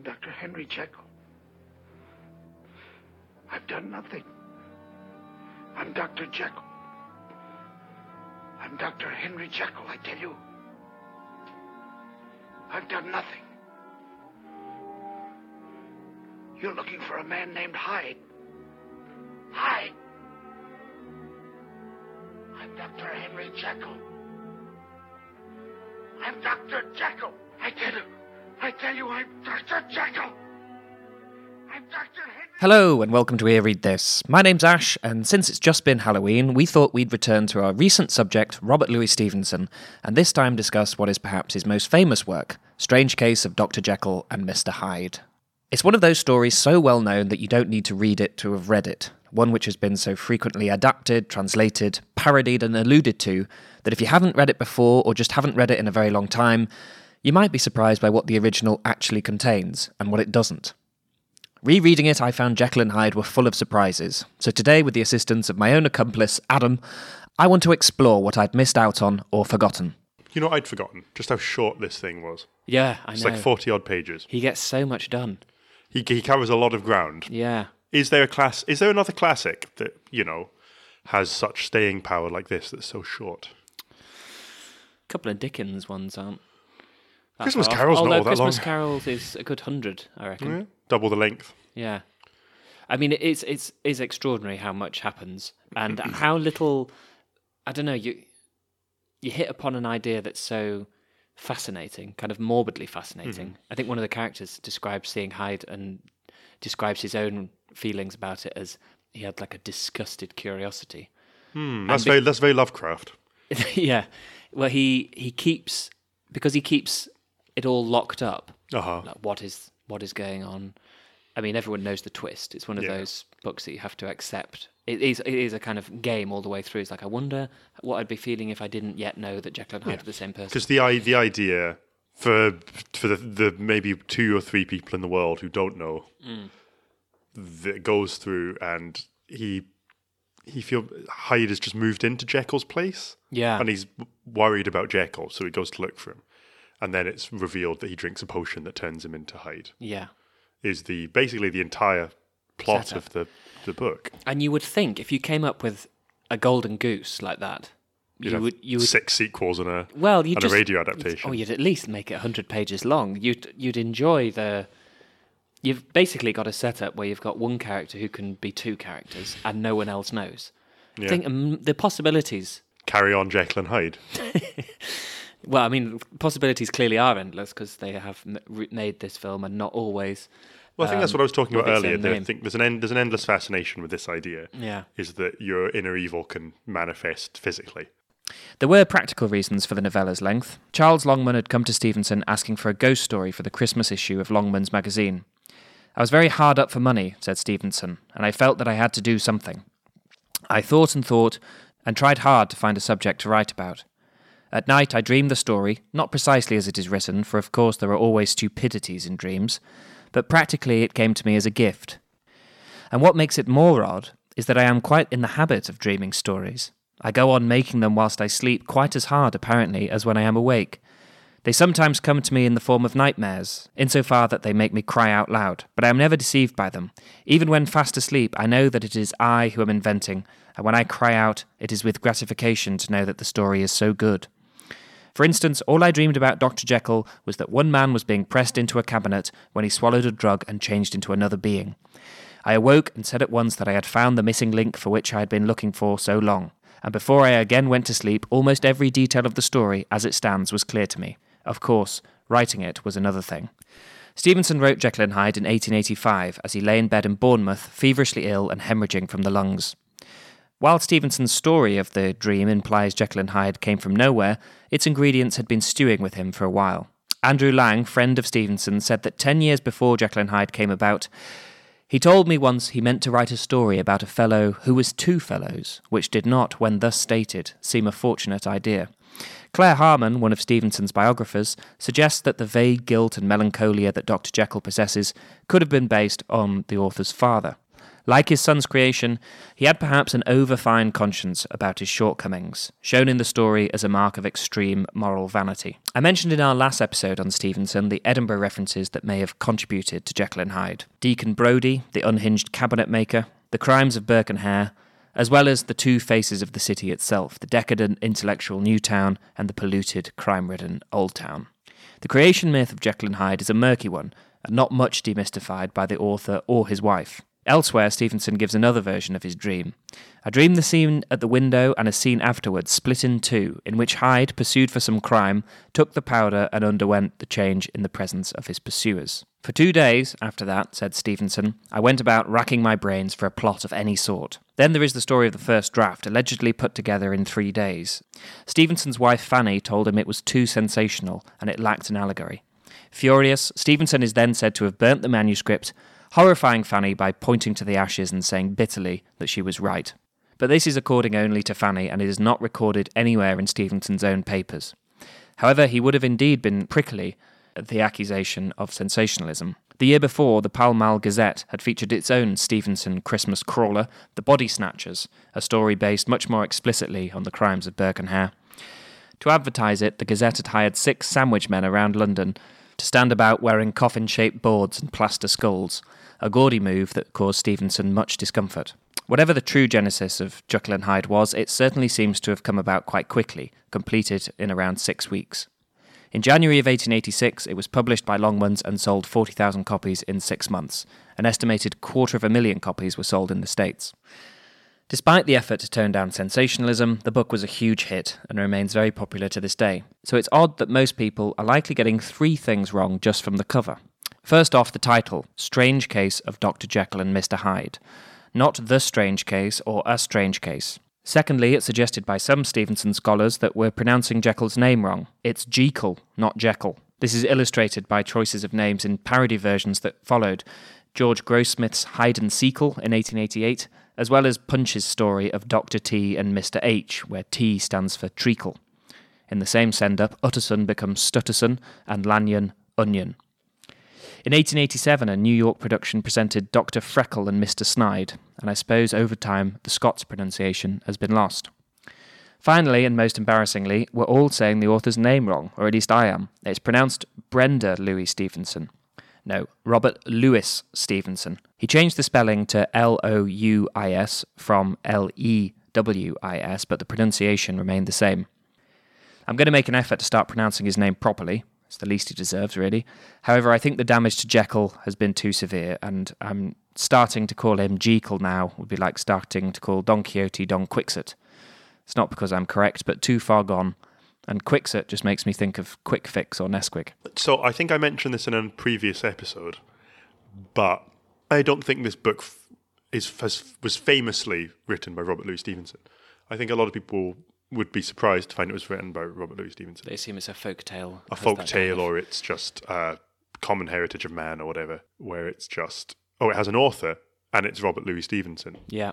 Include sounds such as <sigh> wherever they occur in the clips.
I'm Dr. Henry Jekyll. I've done nothing. I'm Dr. Jekyll. I'm Dr. Henry Jekyll, I tell you. I've done nothing. You're looking for a man named Hyde. Hyde! I'm Dr. Henry Jekyll. I'm Dr. Jekyll. I tell you, I tell you, I'm Dr. Jekyll. Hello, and welcome to Ear Read This. My name's Ash, and since it's just been Halloween, we thought we'd return to our recent subject, Robert Louis Stevenson, and this time discuss what is perhaps his most famous work Strange Case of Dr. Jekyll and Mr. Hyde. It's one of those stories so well known that you don't need to read it to have read it, one which has been so frequently adapted, translated, parodied, and alluded to that if you haven't read it before or just haven't read it in a very long time, you might be surprised by what the original actually contains and what it doesn't. Rereading it, I found Jekyll and Hyde were full of surprises. So today, with the assistance of my own accomplice, Adam, I want to explore what I'd missed out on or forgotten. You know, I'd forgotten just how short this thing was. Yeah, I It's know. like 40 odd pages. he gets so much done. He, he covers a lot of ground. Yeah. Is there a class? Is there another classic that, you know, has such staying power like this that's so short? A couple of Dickens ones aren't. Christmas far. Carol's not all that Christmas long. Carols is a good hundred, I reckon. Yeah. Double the length. Yeah. I mean, it's it's is extraordinary how much happens and <clears throat> how little. I don't know. You you hit upon an idea that's so fascinating, kind of morbidly fascinating. I think one of the characters describes seeing Hyde and describes his own feelings about it as he had like a disgusted curiosity. Hmm, that's very that's very Lovecraft. <laughs> yeah. Well, he he keeps because he keeps it all locked up. Uh huh. Like what is what is going on? I mean, everyone knows the twist. It's one of Yeah. those books that you have to accept. It is it is a kind of game all the way through. It's like I wonder what I'd be feeling if I didn't yet know that Jekyll and Hyde are the same person. Because the i- the idea for for the, the maybe two or three people in the world who don't know Mm. that goes through and he he feel Hyde has just moved into Jekyll's place. Yeah. and he's worried about Jekyll, so he goes to look for him, and then it's revealed that he drinks a potion that turns him into Hyde. Yeah. Is the basically the entire plot Setup. of the the book? And you would think if you came up with a golden goose like that, You'd you would you would six sequels and a well you and just a radio adaptation. Oh, you'd at least make it hundred pages long. You'd you'd enjoy the. You've basically got a setup where you've got one character who can be two characters and no one else knows. Yeah. Think um, the possibilities. Carry on, Jekyll and Hyde. <laughs> Well, I mean, possibilities clearly are endless because they have made this film and not always. Well, I think that's um, what I was talking about earlier. That I think there's an end, there's an endless fascination with this idea. Yeah. Is that your inner evil can manifest physically? There were practical reasons for the novella's length. Charles Longman had come to Stevenson asking for a ghost story for the Christmas issue of Longman's magazine. I was very hard up for money, said Stevenson, and I felt that I had to do something. I thought and thought, and tried hard to find a subject to write about. At night I dream the story, not precisely as it is written, for of course there are always stupidities in dreams, but practically it came to me as a gift. And what makes it more odd is that I am quite in the habit of dreaming stories. I go on making them whilst I sleep quite as hard, apparently, as when I am awake. They sometimes come to me in the form of nightmares, insofar that they make me cry out loud, but I am never deceived by them. Even when fast asleep, I know that it is I who am inventing, and when I cry out, it is with gratification to know that the story is so good. For instance, all I dreamed about Dr. Jekyll was that one man was being pressed into a cabinet when he swallowed a drug and changed into another being. I awoke and said at once that I had found the missing link for which I had been looking for so long, and before I again went to sleep, almost every detail of the story, as it stands, was clear to me. Of course, writing it was another thing. Stevenson wrote Jekyll and Hyde in 1885 as he lay in bed in Bournemouth, feverishly ill and hemorrhaging from the lungs. While Stevenson's story of the dream implies Jekyll and Hyde came from nowhere, its ingredients had been stewing with him for a while. Andrew Lang, friend of Stevenson, said that ten years before Jekyll and Hyde came about, he told me once he meant to write a story about a fellow who was two fellows, which did not, when thus stated, seem a fortunate idea. Claire Harman, one of Stevenson's biographers, suggests that the vague guilt and melancholia that Dr. Jekyll possesses could have been based on the author's father. Like his son's creation, he had perhaps an overfine conscience about his shortcomings, shown in the story as a mark of extreme moral vanity. I mentioned in our last episode on Stevenson the Edinburgh references that may have contributed to Jekyll and Hyde Deacon Brodie, the unhinged cabinet maker, the crimes of Burke and Hare, as well as the two faces of the city itself the decadent intellectual New Town and the polluted, crime ridden Old Town. The creation myth of Jekyll and Hyde is a murky one, and not much demystified by the author or his wife. Elsewhere, Stevenson gives another version of his dream. I dreamed the scene at the window and a scene afterwards split in two, in which Hyde, pursued for some crime, took the powder and underwent the change in the presence of his pursuers. For two days after that, said Stevenson, I went about racking my brains for a plot of any sort. Then there is the story of the first draft, allegedly put together in three days. Stevenson's wife Fanny told him it was too sensational and it lacked an allegory. Furious, Stevenson is then said to have burnt the manuscript horrifying Fanny by pointing to the ashes and saying bitterly that she was right. But this is according only to Fanny, and it is not recorded anywhere in Stevenson's own papers. However, he would have indeed been prickly at the accusation of sensationalism. The year before, the Pall Mall Gazette had featured its own Stevenson Christmas crawler, The Body Snatchers, a story based much more explicitly on the crimes of Burke and Hare. To advertise it, the Gazette had hired six sandwich men around London to stand about wearing coffin shaped boards and plaster skulls, a gaudy move that caused Stevenson much discomfort. Whatever the true genesis of Jekyll and Hyde was, it certainly seems to have come about quite quickly, completed in around six weeks. In January of 1886, it was published by Longmans and sold 40,000 copies in six months. An estimated quarter of a million copies were sold in the States. Despite the effort to tone down sensationalism, the book was a huge hit and remains very popular to this day. So it's odd that most people are likely getting three things wrong just from the cover. First off, the title Strange Case of Dr. Jekyll and Mr. Hyde. Not The Strange Case or A Strange Case. Secondly, it's suggested by some Stevenson scholars that we're pronouncing Jekyll's name wrong. It's Jekyll, not Jekyll. This is illustrated by choices of names in parody versions that followed George Grossmith's Hide and Seekyll in 1888, as well as Punch's story of Dr. T and Mr. H, where T stands for treacle. In the same send up, Utterson becomes Stutterson and Lanyon, Onion. In 1887, a New York production presented Dr. Freckle and Mr. Snide, and I suppose over time the Scots pronunciation has been lost. Finally, and most embarrassingly, we're all saying the author's name wrong, or at least I am. It's pronounced Brenda Louis Stevenson. No, Robert Louis Stevenson. He changed the spelling to L O U I S from L E W I S, but the pronunciation remained the same. I'm going to make an effort to start pronouncing his name properly, it's the least he deserves, really. However, I think the damage to Jekyll has been too severe, and I'm starting to call him Jekyll now would be like starting to call Don Quixote Don Quixote. It's not because I'm correct, but too far gone. And Quixote just makes me think of Quick Fix or Nesquik. So I think I mentioned this in a previous episode, but I don't think this book is was famously written by Robert Louis Stevenson. I think a lot of people would be surprised to find it was written by Robert Louis Stevenson. They assume it's a folk tale. a folk tale or it's just a common heritage of man or whatever, where it's just, oh, it has an author and it's Robert Louis Stevenson. Yeah.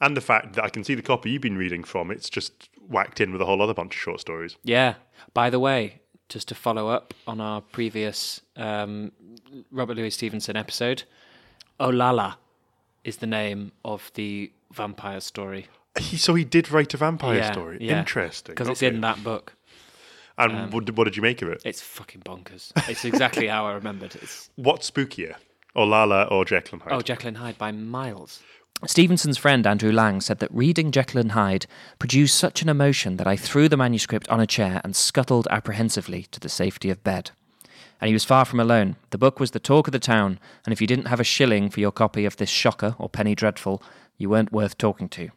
And the fact that I can see the copy you've been reading from, it's just whacked in with a whole other bunch of short stories. Yeah. By the way, just to follow up on our previous um, Robert Louis Stevenson episode, Olalla is the name of the vampire story. He, so he did write a vampire yeah, story. yeah. Interesting. Because it's Okay. in that book. And um, what, did- what did you make of it? It's fucking bonkers. It's exactly how I remembered. It's What's spookier? Olalla or Jekyll and Hyde? Oh, Jekyll and Hyde by miles. Stevenson's friend Andrew Lang said that reading Jekyll and Hyde produced such an emotion that I threw the manuscript on a chair and scuttled apprehensively to the safety of bed. And he was far from alone. The book was the talk of the town, and if you didn't have a shilling for your copy of this shocker or penny dreadful, you weren't worth talking to.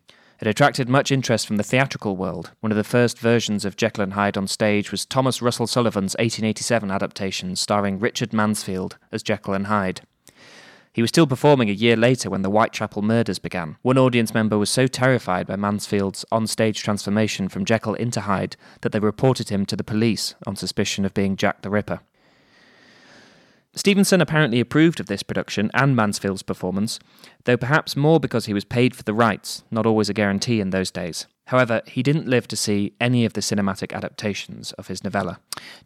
It attracted much interest from the theatrical world. One of the first versions of Jekyll and Hyde on stage was Thomas Russell Sullivan's 1887 adaptation starring Richard Mansfield as Jekyll and Hyde. He was still performing a year later when the Whitechapel murders began. One audience member was so terrified by Mansfield's on-stage transformation from Jekyll into Hyde that they reported him to the police on suspicion of being Jack the Ripper. Stevenson apparently approved of this production and Mansfield's performance, though perhaps more because he was paid for the rights, not always a guarantee in those days. However, he didn't live to see any of the cinematic adaptations of his novella.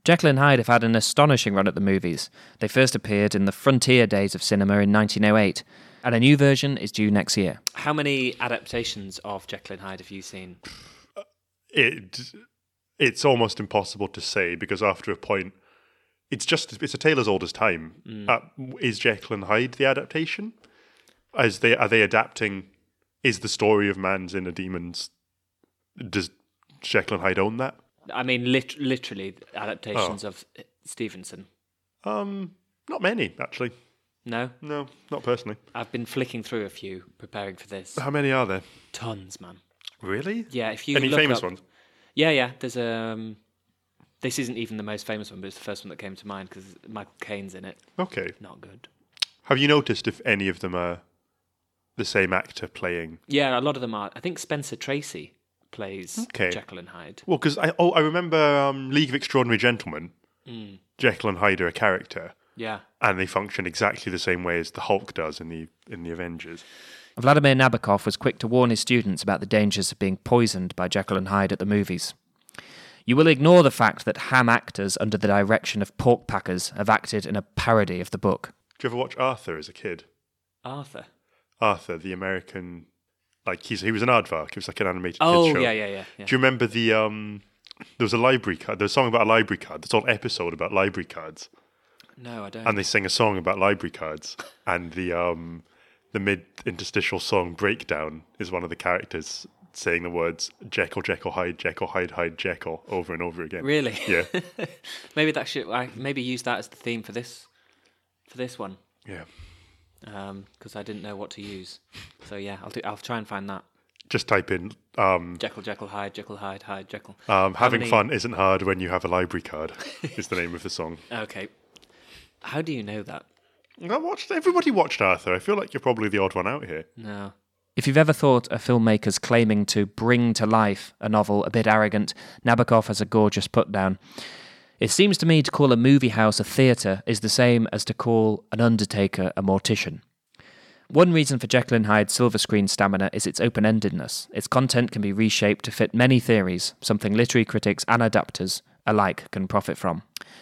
Jekyll and Hyde have had an astonishing run at the movies. They first appeared in the frontier days of cinema in 1908, and a new version is due next year. How many adaptations of Jekyll and Hyde have you seen? It it's almost impossible to say because after a point, it's just it's a tale as old as time. Uh, is Jekyll and Hyde the adaptation? As they are they adapting? Is the story of man's inner demons? Does Jekyll and Hyde own that? I mean, lit- literally adaptations of Stevenson. Um, not many actually. No, No, not personally. I've been flicking through a few preparing for this. How many are there? Tons, man. Really? Yeah, if you Any look famous up- ones? Yeah, yeah. There's um, this isn't even the most famous one, but it's the first one that came to mind because Michael Caine's in it. Okay. Not good. Have you noticed if any of them are the same actor playing? Yeah, a lot of them are. I think Spencer Tracy plays Okay. Jekyll and Hyde. Well, because I oh I remember um, League of Extraordinary Gentlemen. Jekyll and Hyde are a character, Yeah. and they function exactly the same way as the Hulk does in the in the Avengers. Vladimir Nabokov was quick to warn his students about the dangers of being poisoned by Jekyll and Hyde at the movies. You will ignore the fact that ham actors under the direction of pork packers have acted in a parody of the book. Did you ever watch Arthur as a kid? Arthur. Arthur, the American, like he's he was an aardvark. It was like an animated Oh, kids show. yeah, yeah, yeah. yeah. Do you remember the um? There was a library card. There was a song about a library card. There's an episode about library cards, No, I don't. and they sing a song about library cards. And the um, the mid interstitial song breakdown is one of the characters saying the words Jekyll, Jekyll, Hyde, Jekyll, Hyde, Hyde, Jekyll over and over again. really? Yeah, <laughs> maybe that should. I maybe use that as the theme for this, for this one, yeah. because I didn't know what to use. So yeah, I'll do. I'll try and find that. Just type in um, Jekyll, Jekyll, Hyde, Jekyll, Hyde, Hyde, Jekyll. um, having many- fun isn't hard when you have a library card. is the name of the song. <laughs> Okay. How do you know that? I watched. Everybody watched Arthur. I feel like you're probably the odd one out here. No. If you've ever thought a filmmaker's claiming to bring to life a novel a bit arrogant, Nabokov has a gorgeous put down. It seems to me to call a movie house a theatre is the same as to call an undertaker a mortician. One reason for Jekyll and Hyde's silver screen stamina is its open endedness. Its content can be reshaped to fit many theories, something literary critics and adapters alike can profit from.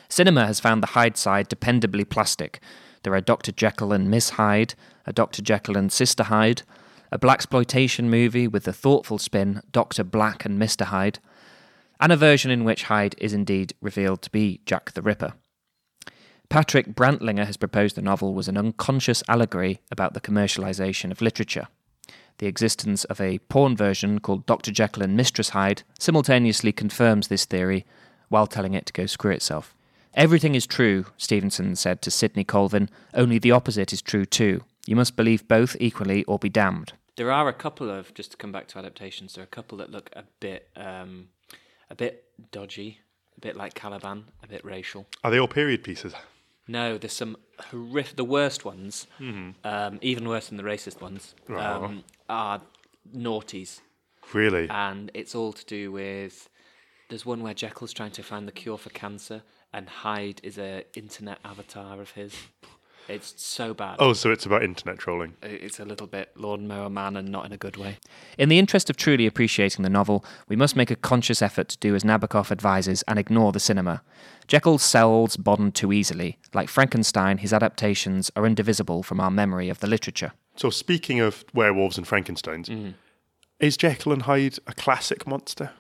Cinema has found the Hyde side dependably plastic. There are Dr. Jekyll and Miss Hyde, a Dr. Jekyll and Sister Hyde, a blaxploitation movie with the thoughtful spin Dr. Black and Mr. Hyde, and a version in which Hyde is indeed revealed to be Jack the Ripper. Patrick Brantlinger has proposed the novel was an unconscious allegory about the commercialization of literature. The existence of a porn version called Dr. Jekyll and Mistress Hyde simultaneously confirms this theory while telling it to go screw itself. Everything is true, Stevenson said to Sidney Colvin, only the opposite is true too. You must believe both equally or be damned. There are a couple of just to come back to adaptations. There are a couple that look a bit, um, a bit dodgy, a bit like Caliban, a bit racial. Are they all period pieces? No, there's some horrific. The worst ones, um, even worse than the racist ones, um, are naughties, Really? and it's all to do with. There's one where Jekyll's trying to find the cure for cancer, and Hyde is a internet avatar of his. It's so bad. oh, so it's about internet trolling. It's a little bit lawnmower man, and not in a good way. In the interest of truly appreciating the novel, we must make a conscious effort to do as Nabokov advises and ignore the cinema. Jekyll sells Bond too easily. Like Frankenstein, his adaptations are indivisible from our memory of the literature. So speaking of werewolves and Frankenstein's, Mm-hmm. is Jekyll and Hyde a classic monster?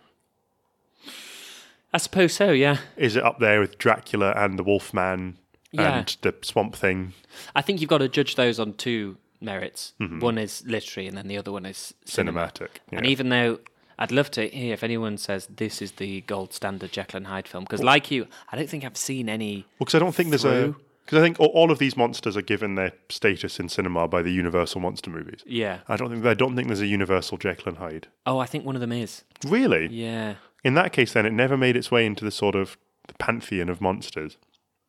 I suppose so. Yeah. Is it up there with Dracula and the Wolfman Yeah. and the Swamp Thing? I think you've got to judge those on two merits. Mm-hmm. One is literary, and then the other one is cinema. Cinematic. Yeah. And even though I'd love to hear if anyone says this is the gold standard Jekyll and Hyde film, because like you, I don't think I've seen any. Well, because I don't think there's a. Because I think all, all of these monsters are given their status in cinema by the Universal monster movies. Yeah. I don't think I don't think there's a Universal Jekyll and Hyde. Oh, I think one of them is. Really? Yeah. In that case, then it never made its way into the sort of the pantheon of monsters.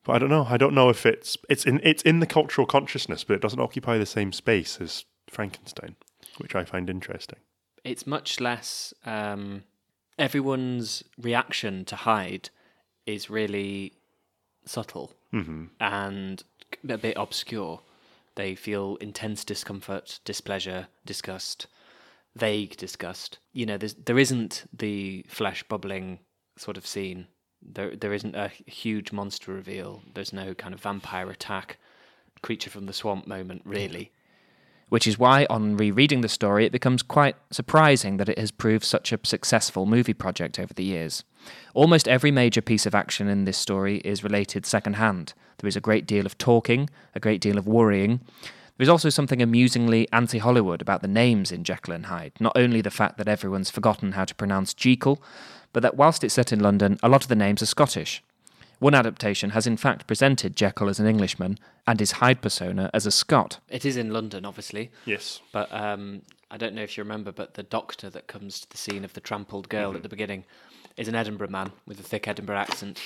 But I don't know. I don't know if it's it's in it's in the cultural consciousness, but it doesn't occupy the same space as Frankenstein, which I find interesting. It's much less. Um, everyone's reaction to Hyde is really subtle and a bit obscure. They feel intense discomfort, displeasure, disgust, vague disgust. You know, there isn't the flesh bubbling sort of scene. There, there isn't a huge monster reveal. There's no kind of vampire attack, creature from the swamp moment, really. which is why, on rereading the story, it becomes quite surprising that it has proved such a successful movie project over the years. Almost every major piece of action in this story is related secondhand. There is a great deal of talking, a great deal of worrying. There is also something amusingly anti Hollywood about the names in Jekyll and Hyde. Not only the fact that everyone's forgotten how to pronounce Jekyll, but that whilst it's set in London, a lot of the names are Scottish. One adaptation has in fact presented Jekyll as an Englishman and his Hyde persona as a Scot. It is in London, obviously, Yes. but um, I don't know if you remember, but the doctor that comes to the scene of the trampled girl at the beginning is an Edinburgh man with a thick Edinburgh accent,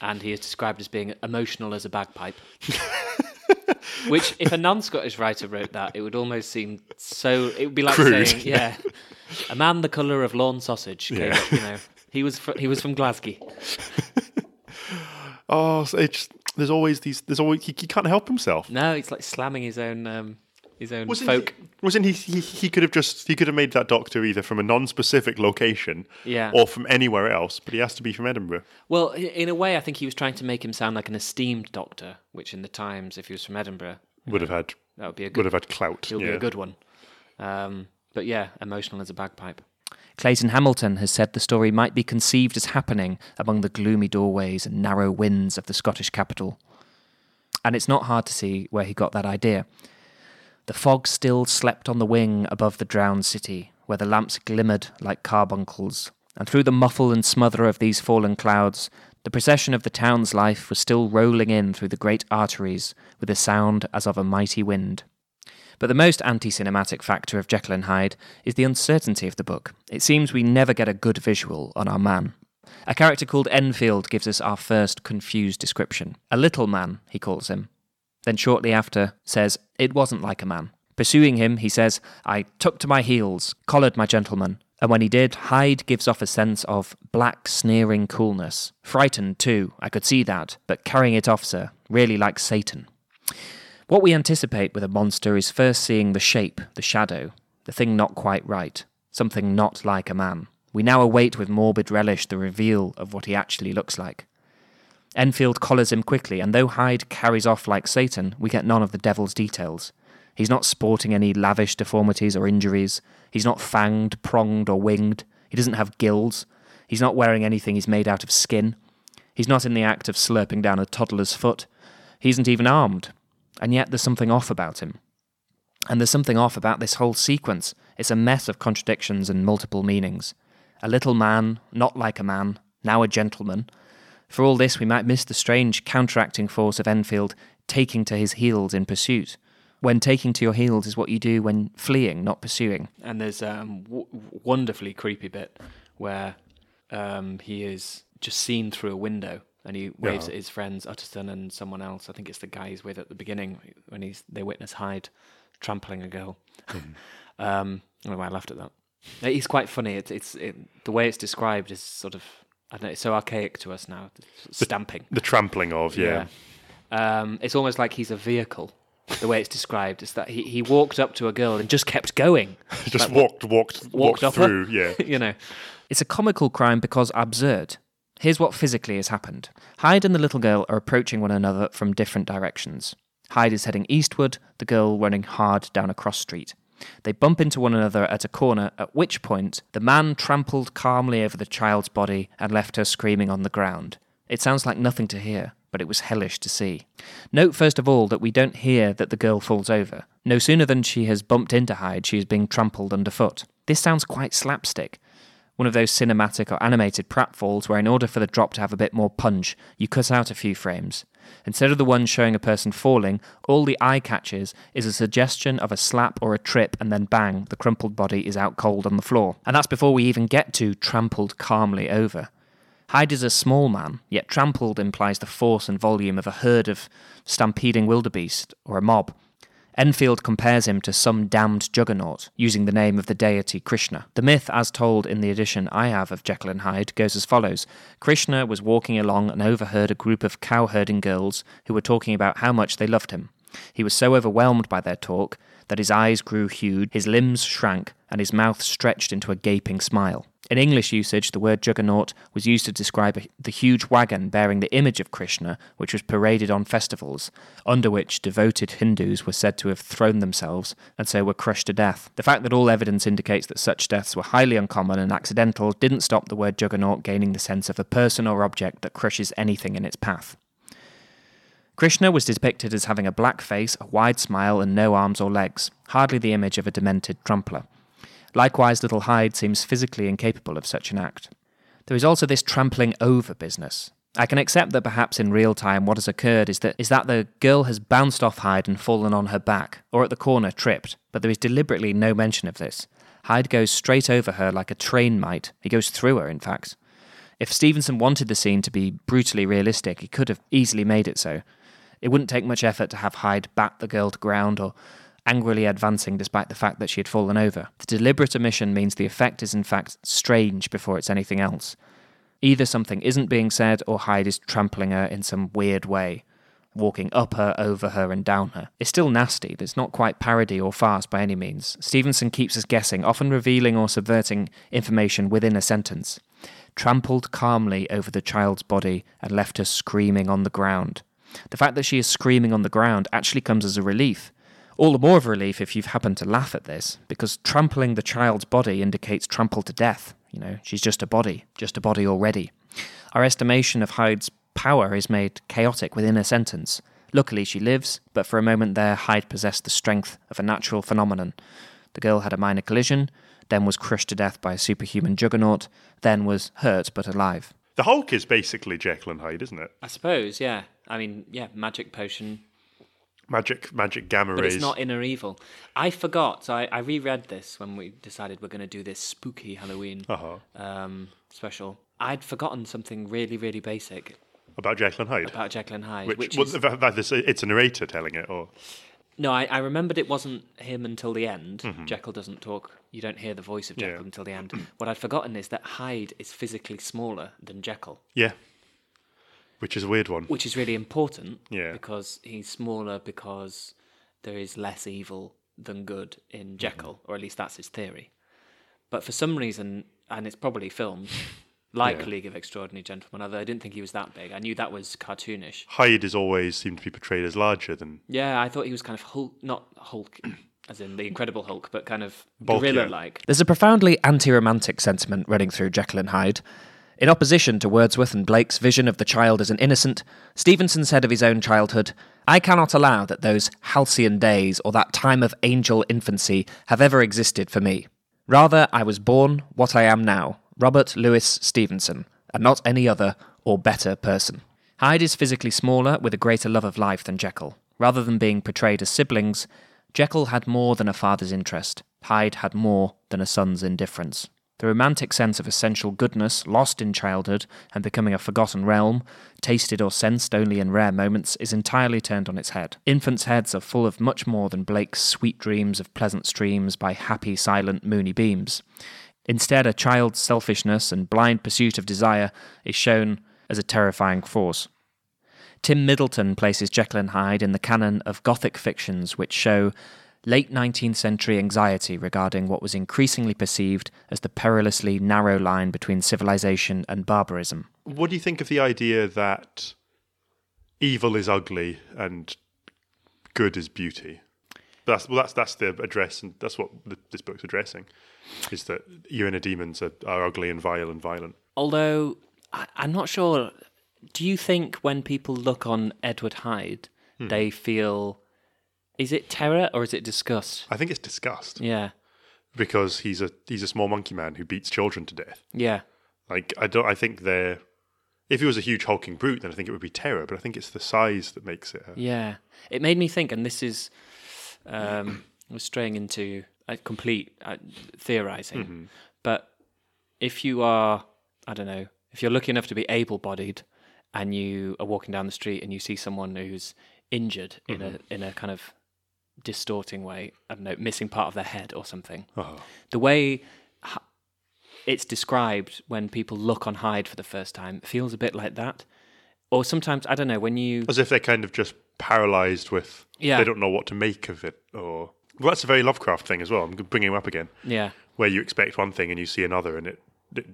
and he is described as being emotional as a bagpipe. <laughs> Which, if a non-Scottish writer wrote that, it would almost seem so. It would be like Crude. saying, "Yeah, a man the colour of Lorne sausage." <laughs> Came Yeah. up, you know, he was fr- he was from Glasgow. <laughs> Oh, so it's there's always these. There's always he, he can't help himself. No, it's like slamming his own um, his own Wasn't folk. He, wasn't he, he? He could have just he could have made that doctor either from a non-specific location, Yeah. or from anywhere else. But he has to be from Edinburgh. Well, in a way, I think he was trying to make him sound like an esteemed doctor, which in the Times, if he was from Edinburgh, Would have had that would be a would have had clout. It would yeah. be a good one. Um, but yeah, emotional as a bagpipe. Clayton Hamilton has said the story might be conceived as happening among the gloomy doorways and narrow wynds of the Scottish capital. And it's not hard to see where he got that idea. The fog still slept on the wing above the drowned city, where the lamps glimmered like carbuncles, and through the muffle and smother of these fallen clouds, the procession of the town's life was still rolling in through the great arteries with a sound as of a mighty wind. But the most anti cinematic factor of Jekyll and Hyde is the uncertainty of the book. It seems we never get a good visual on our man. A character called Enfield gives us our first confused description. A little man, he calls him. Then shortly after says, It wasn't like a man. Pursuing him, he says, I took to my heels, collared my gentleman. And when he did, Hyde gives off a sense of black, sneering coolness. Frightened, too, I could see that, but carrying it off, sir, really like Satan. What we anticipate with a monster is first seeing the shape, the shadow, the thing not quite right, something not like a man. We now await with morbid relish the reveal of what he actually looks like. Enfield collars him quickly, and though Hyde carries off like Satan, we get none of the devil's details. He's not sporting any lavish deformities or injuries. He's not fanged, pronged, or winged. He doesn't have gills. He's not wearing anything he's made out of skin. He's not in the act of slurping down a toddler's foot. He isn't even armed. And yet there's something off about him. And there's something off about this whole sequence. It's a mess of contradictions and multiple meanings. A little man, not like a man, now a gentleman. For all this, we might miss the strange counteracting force of Enfield taking to his heels in pursuit. When taking to your heels is what you do when fleeing, not pursuing. And there's um w- wonderfully creepy bit where um he is just seen through a window and he waves Yeah. at his friends Utterson and someone else. I think it's the guy he's with at the beginning when he's they witness Hyde trampling a girl. <laughs> um, I don't know why I laughed at that. He's quite funny. It's it's it, the way it's described is sort of I don't know. It's so archaic to us now. The, Stamping. The trampling of yeah. Yeah. Um, it's almost like he's a vehicle. The way it's described is that he, he walked up to a girl and just kept going. <laughs> Just walked, walked, walked, up her. through. Yeah. <laughs> you know. It's a comical crime because absurd. Here's what physically has happened Hyde and the little girl are approaching one another from different directions. Hyde is heading eastward, the girl running hard down a cross street. They bump into one another at a corner, at which point the man trampled calmly over the child's body and left her screaming on the ground. It sounds like nothing to hear, but it was hellish to see. Note first of all that we don't hear that the girl falls over. No sooner than she has bumped into Hyde, she is being trampled underfoot. This sounds quite slapstick one of those cinematic or animated pratfalls where, in order for the drop to have a bit more punch, you cut out a few frames. Instead of the one showing a person falling, all the eye catches is a suggestion of a slap or a trip, and then bang, the crumpled body is out cold on the floor. And that's before we even get to trampled calmly over. Hyde is a small man, yet trampled implies the force and volume of a herd of stampeding wildebeest or a mob. Enfield compares him to some damned juggernaut, using the name of the deity Krishna. The myth, as told in the edition I have of Jekyll and Hyde, goes as follows Krishna was walking along and overheard a group of cowherding girls who were talking about how much they loved him. He was so overwhelmed by their talk that his eyes grew huge, his limbs shrank, and his mouth stretched into a gaping smile. In English usage, the word juggernaut was used to describe the huge wagon bearing the image of Krishna, which was paraded on festivals, under which devoted Hindus were said to have thrown themselves and so were crushed to death. The fact that all evidence indicates that such deaths were highly uncommon and accidental didn't stop the word juggernaut gaining the sense of a person or object that crushes anything in its path. Krishna was depicted as having a black face, a wide smile, and no arms or legs, hardly the image of a demented trampler. Likewise, little Hyde seems physically incapable of such an act. There is also this trampling over business. I can accept that perhaps in real time what has occurred is that is that the girl has bounced off Hyde and fallen on her back, or at the corner tripped, but there is deliberately no mention of this. Hyde goes straight over her like a train might. He goes through her, in fact. If Stevenson wanted the scene to be brutally realistic, he could have easily made it so. It wouldn't take much effort to have Hyde bat the girl to ground or angrily advancing despite the fact that she had fallen over. The deliberate omission means the effect is in fact strange before it's anything else. Either something isn't being said or Hyde is trampling her in some weird way, walking up her, over her, and down her. It's still nasty, it's not quite parody or farce by any means. Stevenson keeps us guessing, often revealing or subverting information within a sentence. Trampled calmly over the child's body and left her screaming on the ground. The fact that she is screaming on the ground actually comes as a relief. All the more of a relief if you've happened to laugh at this, because trampling the child's body indicates trample to death. You know, she's just a body, just a body already. Our estimation of Hyde's power is made chaotic within a sentence. Luckily, she lives, but for a moment there, Hyde possessed the strength of a natural phenomenon. The girl had a minor collision, then was crushed to death by a superhuman juggernaut, then was hurt but alive. The Hulk is basically Jekyll and Hyde, isn't it? I suppose, yeah. I mean, yeah, magic potion, Magic, magic gamma but rays. it's not inner evil. I forgot. So I, I reread this when we decided we're going to do this spooky Halloween Uh-huh. um, special. I'd forgotten something really, really basic about Jekyll and Hyde. about Jekyll and Hyde. which, Which, well, is, that- that is- it's a narrator telling it, or no, I, I remembered it wasn't him until the end. Jekyll doesn't talk. You don't hear the voice of Mm-hmm. Yeah. Jekyll until the end. what I'd forgotten is that Hyde is physically smaller than Jekyll. yeah, which is a weird one. which is really important. Yeah. Because he's smaller because there is less evil than good in Jekyll, Mm-hmm. or at least that's his theory. But for some reason, and it's probably filmed, <laughs> like Yeah. League of Extraordinary Gentlemen, although I didn't think he was that big. I knew that was cartoonish. Hyde is always seemed to be portrayed as larger than Yeah, I thought he was kind of Hulk, not Hulk, <clears throat> as in the Incredible Hulk, but kind of Bulkier. gorilla-like. There's a profoundly anti romantic sentiment running through Jekyll and Hyde. In opposition to Wordsworth and Blake's vision of the child as an innocent, Stevenson said of his own childhood, I cannot allow that those halcyon days or that time of angel infancy have ever existed for me. Rather, I was born what I am now, Robert Louis Stevenson, and not any other or better person. Hyde is physically smaller with a greater love of life than Jekyll. Rather than being portrayed as siblings, Jekyll had more than a father's interest. Hyde had more than a son's indifference. The romantic sense of essential goodness, lost in childhood and becoming a forgotten realm, tasted or sensed only in rare moments, is entirely turned on its head. Infants' heads are full of much more than Blake's sweet dreams of pleasant streams by happy, silent, moony beams. Instead, a child's selfishness and blind pursuit of desire is shown as a terrifying force. Tim Middleton places Jekyll and Hyde in the canon of Gothic fictions which show late 19th century anxiety regarding what was increasingly perceived as the perilously narrow line between civilization and barbarism. What do you think of the idea that evil is ugly and good is beauty? That's well, that's that's the address, and that's what the, this book's addressing. Is that you and the demons are, are ugly and vile and violent? Although I, I'm not sure. Do you think when people look on Edward Hyde, Hmm. they feel is it terror or is it disgust? I think it's disgust Yeah, because he's a he's a small monkey man who beats children to death. yeah, Like I don't. I think they're. If he was a huge hulking brute, then I think it would be terror. But I think it's the size that makes it. A, yeah. It made me think, and this is um, <clears throat> we're straying into a complete uh, theorizing. Mm-hmm. But if you are, I don't know, if you're lucky enough to be able-bodied, and you are walking down the street and you see someone who's injured in Mm-hmm. a in a kind of distorting way, I don't know, missing part of their head or something. oh, the way it's described when people look on Hyde for the first time feels a bit like that. Or sometimes I don't know when you as if they're kind of just paralyzed with Yeah. they don't know what to make of it or well, that's a very Lovecraft thing as well. I'm bringing him up again, Yeah. where you expect one thing and you see another, and it, it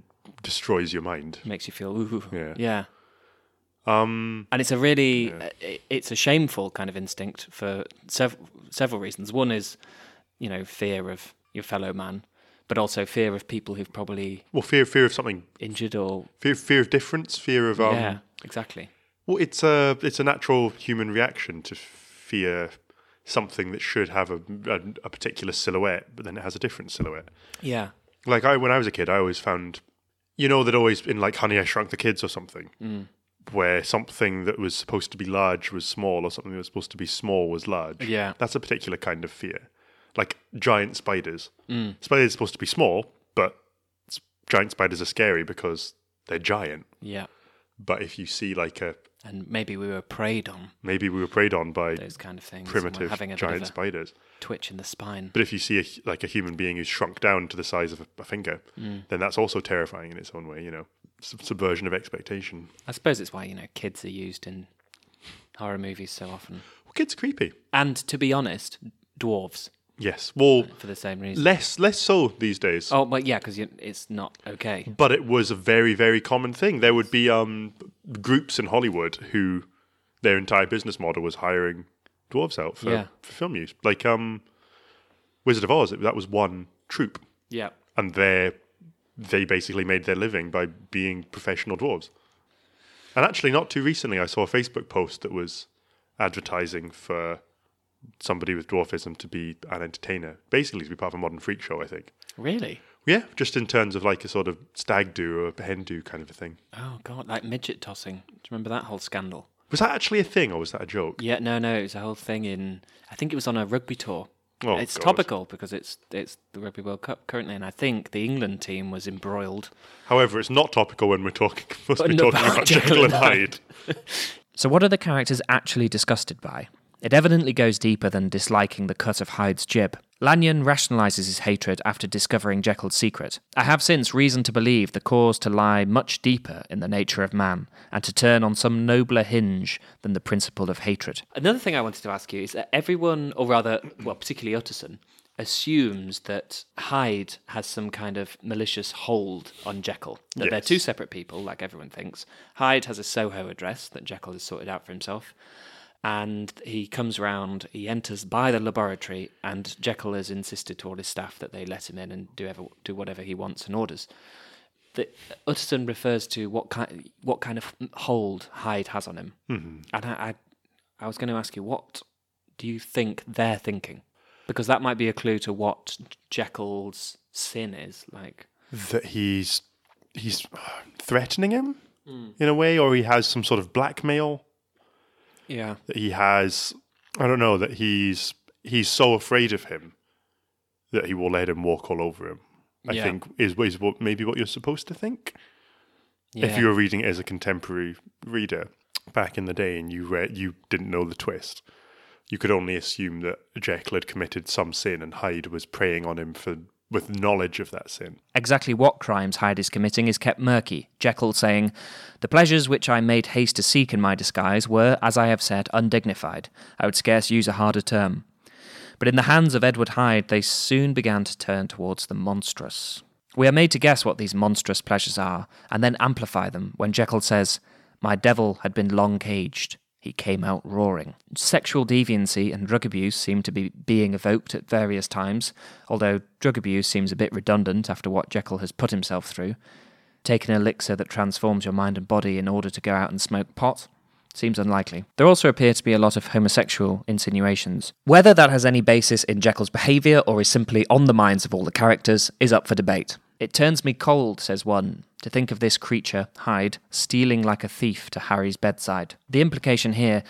destroys your mind. Makes you feel ooh. Yeah. Yeah. Um, And it's a really, uh, it's a shameful kind of instinct for sev- several reasons. One is, you know, fear of your fellow man, but also fear of people who've probably well, fear, fear of something, injured or fear, fear of difference, fear of um, yeah, exactly. Well, it's a it's a natural human reaction to fear something that should have a, a, a particular silhouette, but then it has a different silhouette. Yeah. Like I, when I was a kid, I always found, you know, that always in like Honey I Shrunk the Kids or something, Mm. Where something that was supposed to be large was small, or something that was supposed to be small was large. Yeah. that's a particular kind of fear. Like giant spiders. Mm. Spiders are supposed to be small, but giant spiders are scary because they're giant. Yeah. But if you see like a And maybe we were preyed on maybe we were preyed on by those kind of things. primitive having a giant bit of a spiders. twitch in the spine. But if you see a, like a human being who's shrunk down to the size of a, a finger, Mm. then that's also terrifying in its own way. You know, subversion of expectation. I suppose it's why you know kids are used in horror movies so often. Well, kids are creepy. And to be honest, dwarves Yes. Well, for the same reason. less less so these days. oh, but yeah, because it's not okay. But it was a very very common thing. There would be um groups in Hollywood who their entire business model was hiring dwarves out for, Yeah. for film use. Like um, Wizard of Oz. That was one troupe. Yeah. and they they basically made their living by being professional dwarves. And actually, not too recently, I saw a Facebook post that was advertising for somebody with dwarfism to be an entertainer, basically to be part of a modern freak show. I think. Really? Yeah, just in terms of like a sort of stag do or a hen do kind of a thing. Oh god, like midget tossing. Do you remember that whole scandal? Was that actually a thing, or was that a joke? Yeah, no, no, it was a whole thing in. I think it was on a rugby tour. Oh, it's God. topical because it's it's the Rugby World Cup currently, and I think the England team was embroiled. However, it's not topical when we're talking. <laughs> To be talking about about Jekyll and Hyde. <laughs> So, what are the characters actually disgusted by? It evidently goes deeper than disliking the cut of Hyde's jib. Lanyon rationalises his hatred after discovering Jekyll's secret. I have since reason to believe the cause to lie much deeper in the nature of man, and to turn on some nobler hinge than the principle of hatred. Another thing I wanted to ask you is that everyone, or rather, well, particularly Utterson, assumes that Hyde has some kind of malicious hold on Jekyll. That they're two separate people, like everyone thinks. Hyde has a Soho address that Jekyll has sorted out for himself. And he comes round, he enters by the laboratory, and Jekyll has insisted to all his staff that they let him in and do, ever, do whatever he wants and orders. The, Utterson refers to what kind, what kind of hold Hyde has on him. Mm-hmm. And I, I, I was going to ask you, what do you think they're thinking? Because that might be a clue to what Jekyll's sin is. Like, that he's he's uh, threatening him hmm. in a way, or he has some sort of blackmail. Yeah, that he has I don't know that he's he's so afraid of him that he will let him walk all over him. I Yeah. think is is what maybe what you're supposed to think yeah, if you were reading it as a contemporary reader back in the day and you read you didn't know the twist. You could only assume that Jekyll had committed some sin and Hyde was preying on him for with knowledge of that sin. Exactly what crimes Hyde is committing is kept murky, Jekyll saying, The pleasures which I made haste to seek in my disguise were, as I have said, undignified. I would scarce use a harder term. But in the hands of Edward Hyde, they soon began to turn towards the monstrous. We are made to guess what these monstrous pleasures are, and then amplify them when Jekyll says, My devil had been long caged. He came out roaring. Sexual deviancy and drug abuse seem to be being evoked at various times, although drug abuse seems a bit redundant after what Jekyll has put himself through. Take an elixir that transforms your mind and body in order to go out and smoke pot? Seems unlikely. There also appear to be a lot of homosexual insinuations. Whether that has any basis in Jekyll's behaviour or is simply on the minds of all the characters is up for debate. It turns me cold, says one, to think of this creature, Hyde, stealing like a thief to Harry's bedside. The implication here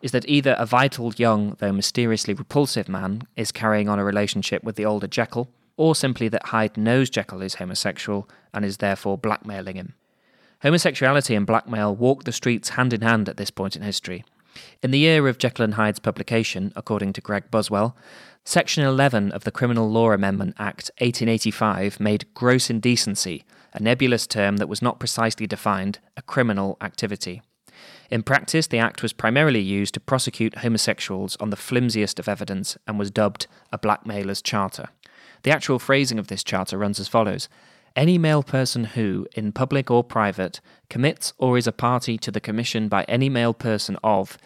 is that either a vital, young, though mysteriously repulsive man is carrying on a relationship with the older Jekyll, or simply that Hyde knows Jekyll is homosexual and is therefore blackmailing him. Homosexuality and blackmail walk the streets hand in hand at this point in history. In the year of Jekyll and Hyde's publication, according to Greg Buzwell, Section 11 of the Criminal Law Amendment Act 1885 made gross indecency, a nebulous term that was not precisely defined, a criminal activity. In practice, the Act was primarily used to prosecute homosexuals on the flimsiest of evidence and was dubbed a blackmailer's charter. The actual phrasing of this charter runs as follows Any male person who, in public or private, commits or is a party to the commission by any male person of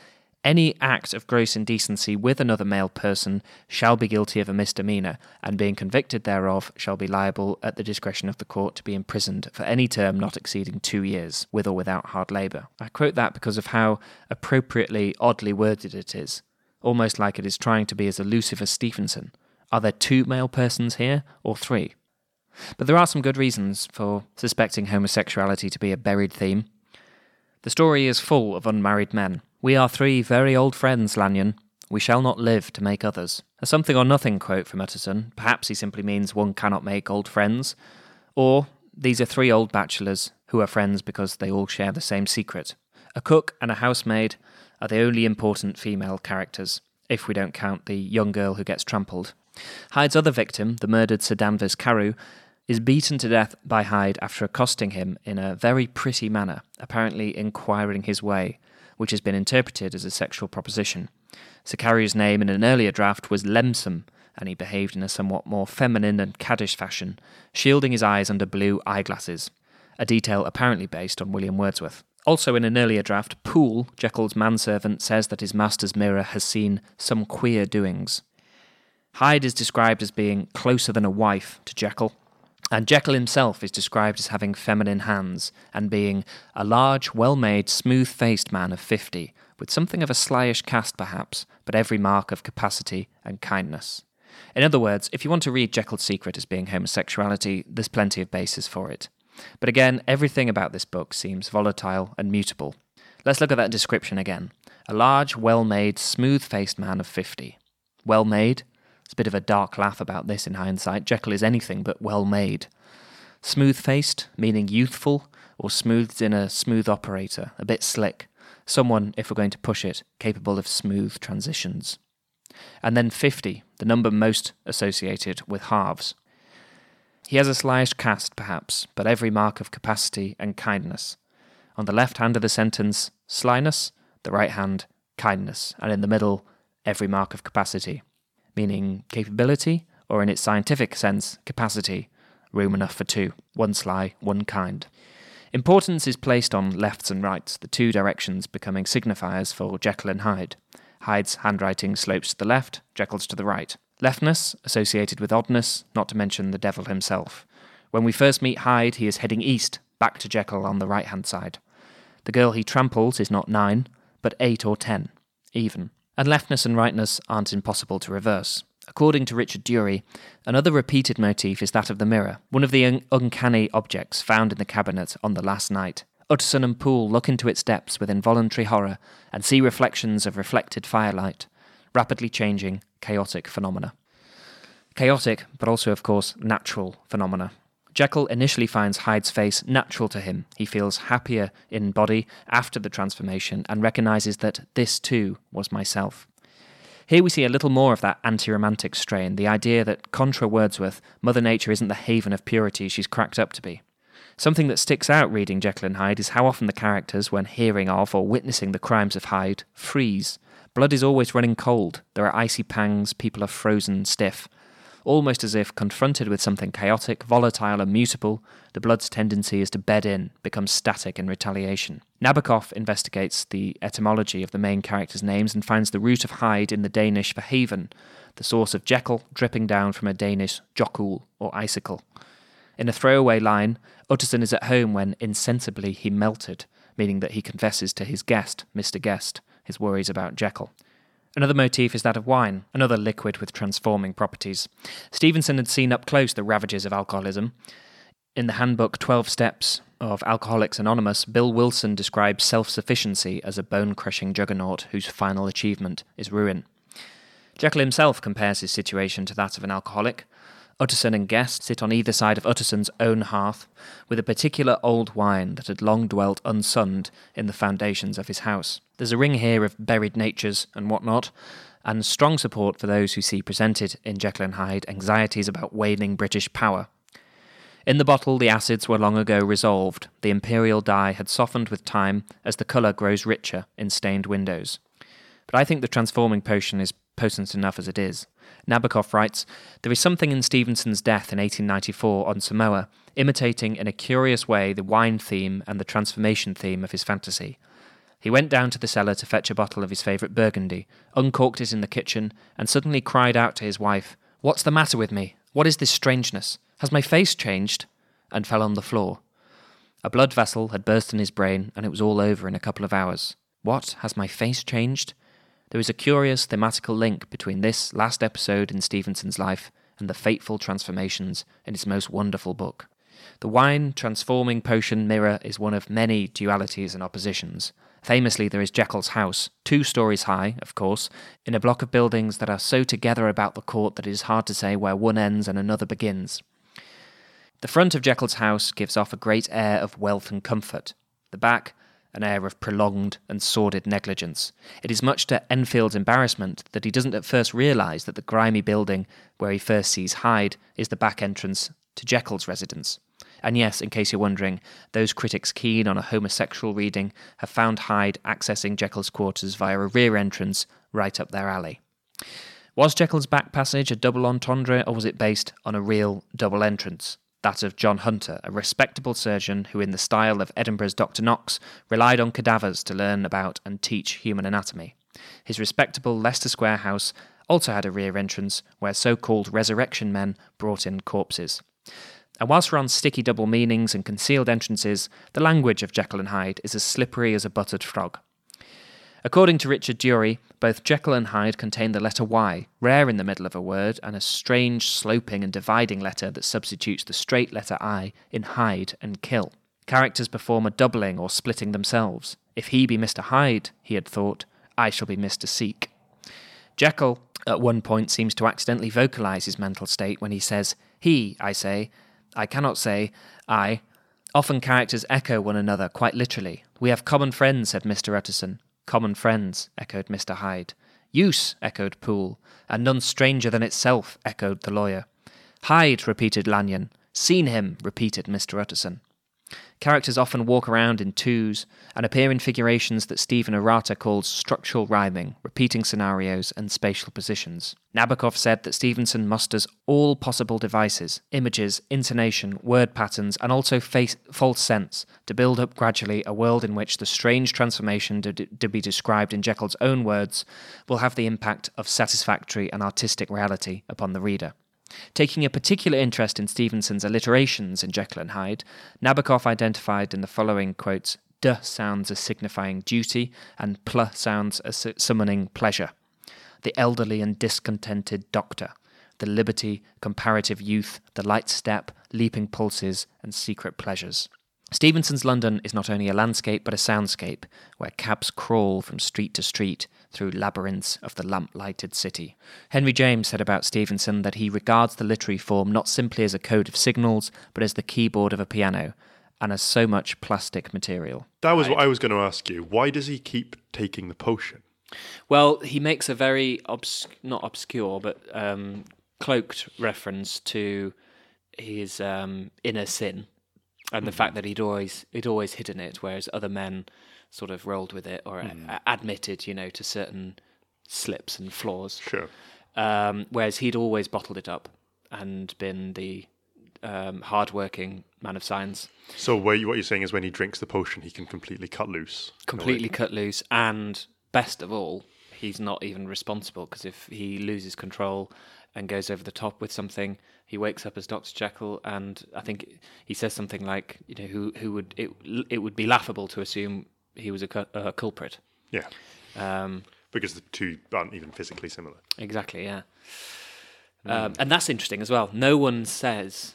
any act of gross indecency with another male person shall be guilty of a misdemeanour, and being convicted thereof shall be liable at the discretion of the court to be imprisoned for any term not exceeding two years, with or without hard labour. I quote that because of how appropriately oddly worded it is, almost like it is trying to be as elusive as Stevenson. Are there two male persons here, or three? But there are some good reasons for suspecting homosexuality to be a buried theme. The story is full of unmarried men, we are three very old friends, Lanyon. We shall not live to make others. A something or nothing quote from Utterson. Perhaps he simply means one cannot make old friends. Or, these are three old bachelors who are friends because they all share the same secret. A cook and a housemaid are the only important female characters, if we don't count the young girl who gets trampled. Hyde's other victim, the murdered Sir Danvers Carew, is beaten to death by Hyde after accosting him in a very pretty manner, apparently inquiring his way which has been interpreted as a sexual proposition. Sir name in an earlier draft was Lemsom, and he behaved in a somewhat more feminine and caddish fashion, shielding his eyes under blue eyeglasses, a detail apparently based on William Wordsworth. Also, in an earlier draft, Poole, Jekyll's manservant, says that his master's mirror has seen some queer doings. Hyde is described as being closer than a wife to Jekyll, and Jekyll himself is described as having feminine hands and being a large, well made, smooth faced man of fifty, with something of a slyish cast perhaps, but every mark of capacity and kindness. In other words, if you want to read Jekyll's secret as being homosexuality, there's plenty of basis for it. But again, everything about this book seems volatile and mutable. Let's look at that description again. A large, well made, smooth faced man of fifty. Well made, it's a bit of a dark laugh about this in hindsight. Jekyll is anything but well made. Smooth faced, meaning youthful, or smoothed in a smooth operator, a bit slick. Someone, if we're going to push it, capable of smooth transitions. And then 50, the number most associated with halves. He has a slyish cast, perhaps, but every mark of capacity and kindness. On the left hand of the sentence, slyness, the right hand, kindness, and in the middle, every mark of capacity meaning capability, or in its scientific sense, capacity, room enough for two, one sly, one kind. Importance is placed on lefts and rights, the two directions becoming signifiers for Jekyll and Hyde. Hyde's handwriting slopes to the left, Jekyll's to the right. Leftness, associated with oddness, not to mention the devil himself. When we first meet Hyde, he is heading east, back to Jekyll on the right hand side. The girl he tramples is not nine, but eight or ten, even and leftness and rightness aren't impossible to reverse. According to Richard Dury, another repeated motif is that of the mirror, one of the un- uncanny objects found in the cabinet on the last night. Utterson and Poole look into its depths with involuntary horror and see reflections of reflected firelight, rapidly changing, chaotic phenomena. Chaotic, but also, of course, natural phenomena. Jekyll initially finds Hyde's face natural to him. He feels happier in body after the transformation and recognizes that this too was myself. Here we see a little more of that anti romantic strain, the idea that, contra Wordsworth, Mother Nature isn't the haven of purity she's cracked up to be. Something that sticks out reading Jekyll and Hyde is how often the characters, when hearing of or witnessing the crimes of Hyde, freeze. Blood is always running cold. There are icy pangs, people are frozen stiff almost as if confronted with something chaotic, volatile, and mutable, the blood's tendency is to bed in, become static in retaliation. Nabokov investigates the etymology of the main characters' names and finds the root of Hyde in the Danish for haven, the source of Jekyll dripping down from a Danish jokul, or icicle. In a throwaway line, Utterson is at home when insensibly he melted, meaning that he confesses to his guest, Mr. Guest, his worries about Jekyll. Another motif is that of wine, another liquid with transforming properties. Stevenson had seen up close the ravages of alcoholism. In the handbook 12 Steps of Alcoholics Anonymous, Bill Wilson describes self sufficiency as a bone crushing juggernaut whose final achievement is ruin. Jekyll himself compares his situation to that of an alcoholic. Utterson and Guest sit on either side of Utterson's own hearth, with a particular old wine that had long dwelt unsunned in the foundations of his house. There's a ring here of buried natures and whatnot, and strong support for those who see presented in Jekyll and Hyde anxieties about waning British power. In the bottle, the acids were long ago resolved. The imperial dye had softened with time as the colour grows richer in stained windows. But I think the transforming potion is potent enough as it is. Nabokov writes There is something in Stevenson's death in 1894 on Samoa, imitating in a curious way the wine theme and the transformation theme of his fantasy. He went down to the cellar to fetch a bottle of his favourite Burgundy, uncorked it in the kitchen, and suddenly cried out to his wife, What's the matter with me? What is this strangeness? Has my face changed? and fell on the floor. A blood vessel had burst in his brain, and it was all over in a couple of hours. What? Has my face changed? There is a curious thematical link between this last episode in Stevenson's life and the fateful transformations in his most wonderful book. The wine transforming potion mirror is one of many dualities and oppositions. Famously, there is Jekyll's house, two stories high, of course, in a block of buildings that are so together about the court that it is hard to say where one ends and another begins. The front of Jekyll's house gives off a great air of wealth and comfort. The back, an air of prolonged and sordid negligence. It is much to Enfield's embarrassment that he doesn't at first realise that the grimy building where he first sees Hyde is the back entrance to Jekyll's residence. And yes, in case you're wondering, those critics keen on a homosexual reading have found Hyde accessing Jekyll's quarters via a rear entrance right up their alley. Was Jekyll's back passage a double entendre, or was it based on a real double entrance? That of John Hunter, a respectable surgeon who, in the style of Edinburgh's Dr. Knox, relied on cadavers to learn about and teach human anatomy. His respectable Leicester Square house also had a rear entrance where so called resurrection men brought in corpses. And whilst we're on sticky double meanings and concealed entrances, the language of Jekyll and Hyde is as slippery as a buttered frog. According to Richard Dury, both Jekyll and Hyde contain the letter Y, rare in the middle of a word, and a strange, sloping, and dividing letter that substitutes the straight letter I in hide and kill. Characters perform a doubling or splitting themselves. If he be Mr. Hyde, he had thought, I shall be Mr. Seek. Jekyll, at one point, seems to accidentally vocalize his mental state when he says, He, I say, I cannot say, I. Often characters echo one another quite literally. We have common friends, said Mr. Utterson. Common friends, echoed Mr. Hyde. Use, echoed Poole. And none stranger than itself, echoed the lawyer. Hyde, repeated Lanyon. Seen him, repeated Mr. Utterson. Characters often walk around in twos and appear in figurations that Stephen Arata calls structural rhyming, repeating scenarios, and spatial positions. Nabokov said that Stevenson musters all possible devices, images, intonation, word patterns, and also face, false sense to build up gradually a world in which the strange transformation to, to be described in Jekyll's own words will have the impact of satisfactory and artistic reality upon the reader. Taking a particular interest in Stevenson's alliterations in Jekyll and Hyde, Nabokov identified in the following quotes D sounds as signifying duty, and pl sounds as summoning pleasure. The elderly and discontented doctor, the liberty, comparative youth, the light step, leaping pulses, and secret pleasures. Stevenson's London is not only a landscape but a soundscape, where cabs crawl from street to street through labyrinths of the lamp lighted city. Henry James said about Stevenson that he regards the literary form not simply as a code of signals, but as the keyboard of a piano, and as so much plastic material. That was what I was going to ask you. Why does he keep taking the potion? Well, he makes a very obs- not obscure but um, cloaked reference to his um, inner sin and the fact that he'd always he'd always hidden it, whereas other men sort of rolled with it or mm. admitted, you know, to certain slips and flaws. Sure. Um, whereas he'd always bottled it up and been the um, hard-working man of science. So what you're saying is when he drinks the potion, he can completely cut loose. Completely cut loose, and best of all, he's not even responsible because if he loses control and goes over the top with something, he wakes up as Doctor Jekyll, and I think he says something like, you know, who who would it it would be laughable to assume he was a, cu- a culprit. Yeah. Um, because the two aren't even physically similar. Exactly. Yeah. Um, and that's interesting as well. No one says,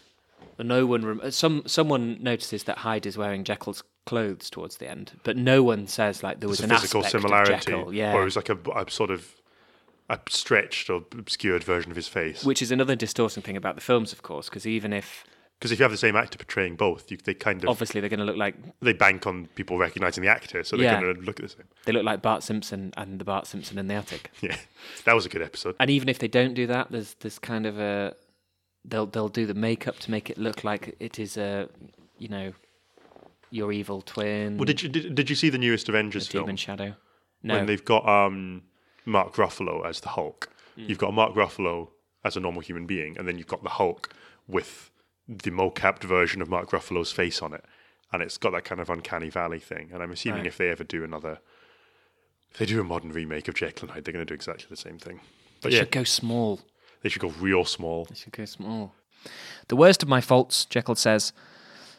no one. Rem- some someone notices that Hyde is wearing Jekyll's clothes towards the end, but no one says like there was an physical similarity, yeah, or it was like a, a sort of a stretched or obscured version of his face. Which is another distorting thing about the films, of course, because even if because if you have the same actor portraying both, you, they kind of obviously they're going to look like they bank on people recognizing the actor, so they're Yeah. going to look the same. they look like Bart Simpson and the Bart Simpson in the attic. <laughs> Yeah, that was a good episode. And even if they don't do that, there's there's kind of a they'll they'll do the makeup to make it look like it is a you know your evil twin. Well, did you did, did you see the newest Avengers the film demon shadow? No. when they've got um, Mark Ruffalo as the Hulk? You've got Mark Ruffalo as a normal human being, and then you've got the Hulk with the mocapped version of Mark Ruffalo's face on it, and it's got that kind of uncanny valley thing. And I'm assuming Right. if they ever do another, if they do a modern remake of Jekyll and Hyde, they're going to do exactly the same thing. But They yeah, should go small. they should go real small. They should go small. The worst of my faults, Jekyll says,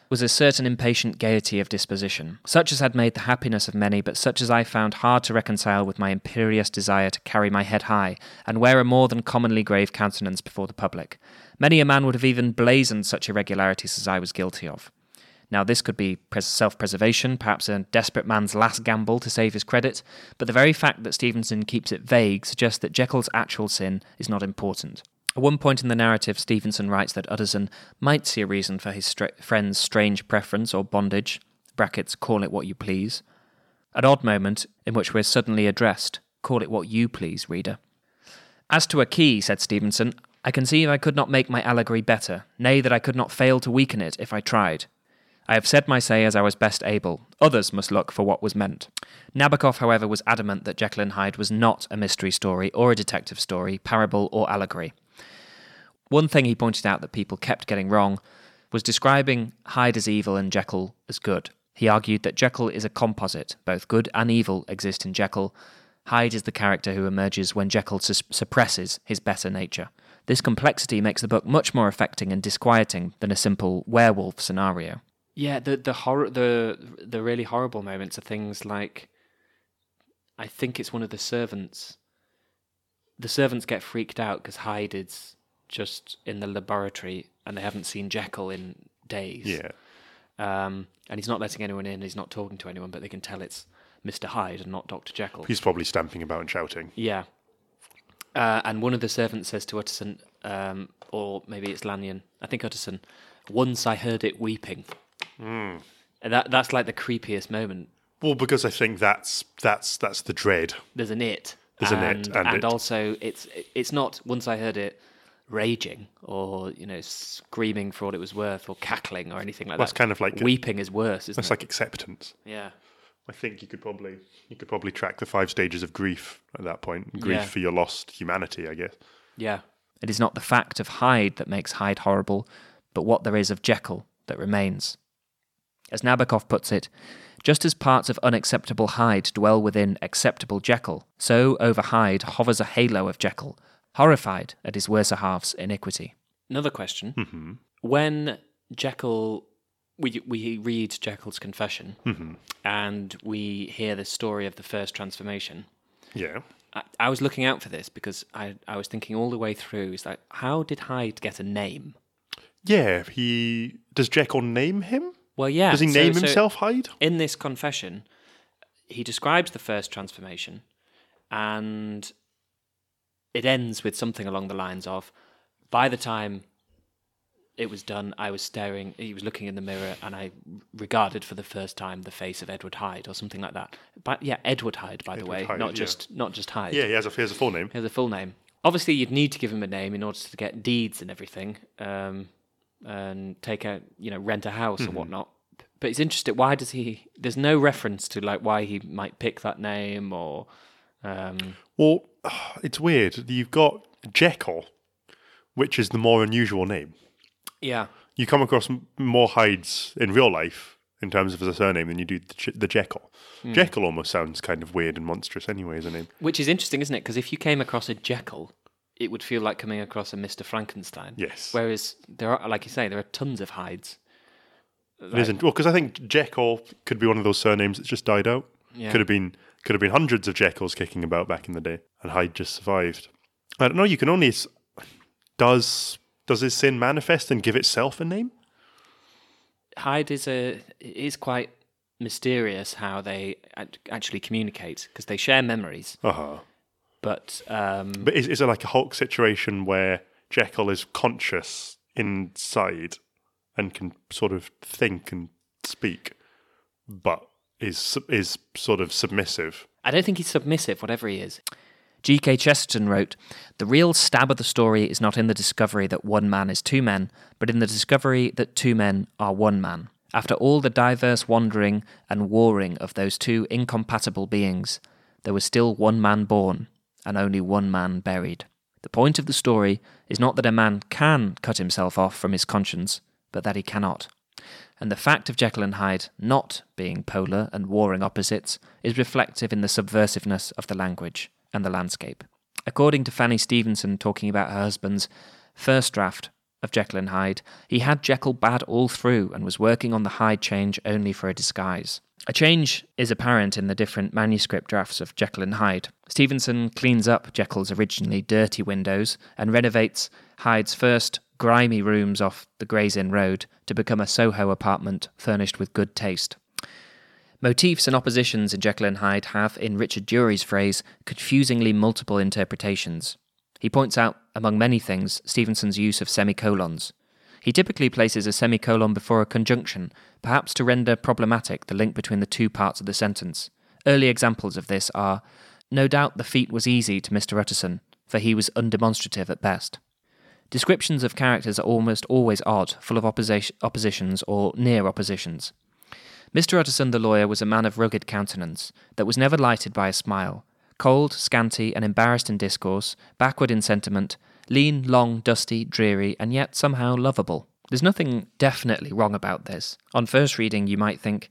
was a certain impatient gaiety of disposition, such as had made the happiness of many, but such as I found hard to reconcile with my imperious desire to carry my head high and wear a more than commonly grave countenance before the public. Many a man would have even blazoned such irregularities as I was guilty of. Now, this could be self preservation, perhaps a desperate man's last gamble to save his credit, but the very fact that Stevenson keeps it vague suggests that Jekyll's actual sin is not important. At one point in the narrative, Stevenson writes that Utterson might see a reason for his friend's strange preference or bondage, brackets, call it what you please. An odd moment in which we're suddenly addressed, call it what you please, reader. As to a key, said Stevenson, I conceive I could not make my allegory better, nay, that I could not fail to weaken it if I tried. I have said my say as I was best able. Others must look for what was meant. Nabokov, however, was adamant that Jekyll and Hyde was not a mystery story or a detective story, parable or allegory. One thing he pointed out that people kept getting wrong was describing Hyde as evil and Jekyll as good. He argued that Jekyll is a composite, both good and evil exist in Jekyll. Hyde is the character who emerges when Jekyll suppresses his better nature. This complexity makes the book much more affecting and disquieting than a simple werewolf scenario. Yeah, the the horror the the really horrible moments are things like I think it's one of the servants. The servants get freaked out because Hyde is just in the laboratory and they haven't seen Jekyll in days. Yeah. Um, and he's not letting anyone in. He's not talking to anyone, but they can tell it's Mister Hyde and not Doctor Jekyll. He's probably stamping about and shouting. Yeah. Uh, and one of the servants says to Utterson, um, or maybe it's Lanyon, I think Utterson, once I heard it weeping. Hmm. And that that's like the creepiest moment. Well, because I think that's that's that's the dread. There's an it. There's an and, it, and it- also it's it's not once I heard it raging or you know screaming for all it was worth or cackling or anything like That's that. kind of like- weeping is worse, isn't That's it? like acceptance. yeah. I think you could probably you could probably track the five stages of grief at that point. Grief Yeah. for your lost humanity, I guess. Yeah. It is not the fact of Hyde that makes Hyde horrible, but what there is of Jekyll that remains. As Nabokov puts it, just as parts of unacceptable Hyde dwell within acceptable Jekyll, so over Hyde hovers a halo of Jekyll, horrified at his worser half's iniquity. Another question. Mm-hmm. When Jekyll, we we read Jekyll's confession, Mm-hmm. and we hear the story of the first transformation. Yeah. I, I was looking out for this because I, I was thinking all the way through. Is like, how did Hyde get a name? Yeah, he does Jekyll name him? Well, yeah. Does he so- name so himself Hyde? in this confession? He describes the first transformation, and it ends with something along the lines of, "By the time it was done, I was staring. He was looking in the mirror, and I regarded for the first time the face of Edward Hyde, or something like that." But yeah, Edward Hyde, by the way, Hyde, not yeah. just not just Hyde. Yeah, he has a he has a full name. He has a full name. Obviously, you'd need to give him a name in order to get deeds and everything, um, and take a you know rent a house Mm-hmm. or whatnot. But it's interesting. Why does he? There's no reference to like why he might pick that name or. Um, Well, <sighs> it's weird. You've got Jekyll, which is the more unusual name. Yeah, You come across m- more Hydes in real life in terms of as a surname than you do the, the Jekyll. Hmm. Jekyll almost sounds kind of weird and monstrous anyway as a name. which is interesting, isn't it? Because if you came across a Jekyll, it would feel like coming across a Mister Frankenstein. Yes. Whereas there are, like you say, there are tons of Hydes. It isn't well because I think Jekyll could be one of those surnames that's just died out. Yeah. Could have been could have been hundreds of Jekylls kicking about back in the day, and Hyde just survived. I don't know. You can only does does his sin manifest and give itself a name? Hyde is a is quite mysterious how they actually communicate because they share memories, Uh huh. but um, But is, is it like a Hulk situation where Jekyll is conscious inside and can sort of think and speak, but is is sort of submissive? I don't think he's submissive, whatever he is. G.K. Chesterton wrote, The real stab of the story is not in the discovery that one man is two men, but in the discovery that two men are one man. After all the diverse wandering and warring of those two incompatible beings, there was still one man born, and only one man buried. The point of the story is not that a man can cut himself off from his conscience, but that he cannot. And the fact of Jekyll and Hyde not being polar and warring opposites is reflective in the subversiveness of the language and the landscape. According to Fanny Stevenson talking about her husband's first draft of Jekyll and Hyde, he had Jekyll bad all through and was working on the Hyde change only for a disguise. A change is apparent in the different manuscript drafts of Jekyll and Hyde. Stevenson cleans up Jekyll's originally dirty windows and renovates Hyde's first grimy rooms off the Gray's Inn Road to become a Soho apartment furnished with good taste. Motifs and oppositions in Jekyll and Hyde have, in Richard Dury's phrase, confusingly multiple interpretations. He points out, among many things, Stevenson's use of semicolons. He typically places a semicolon before a conjunction, perhaps to render problematic the link between the two parts of the sentence. Early examples of this are No doubt the feat was easy to Mr. Utterson, for he was undemonstrative at best. Descriptions of characters are almost always odd, full of opposi- oppositions or near oppositions. Mr. Utterson the lawyer was a man of rugged countenance, that was never lighted by a smile, cold, scanty, and embarrassed in discourse, backward in sentiment, lean, long, dusty, dreary, and yet somehow lovable. There's nothing definitely wrong about this. On first reading, you might think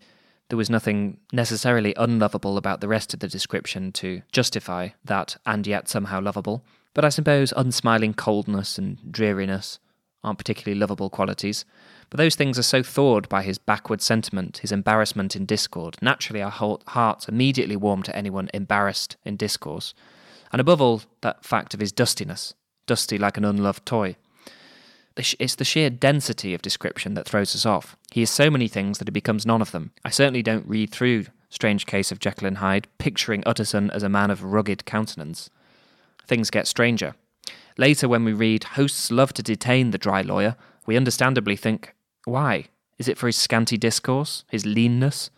there was nothing necessarily unlovable about the rest of the description to justify that and yet somehow lovable, but I suppose unsmiling coldness and dreariness aren't particularly lovable qualities. But those things are so thawed by his backward sentiment, his embarrassment in discord. Naturally, our hearts immediately warm to anyone embarrassed in discourse. And above all, that fact of his dustiness, dusty like an unloved toy. It's the sheer density of description that throws us off. He is so many things that he becomes none of them. I certainly don't read through Strange Case of Jekyll and Hyde, picturing Utterson as a man of rugged countenance. Things get stranger. Later, when we read, hosts love to detain the dry lawyer, we understandably think, why? Is it for his scanty discourse, his leanness?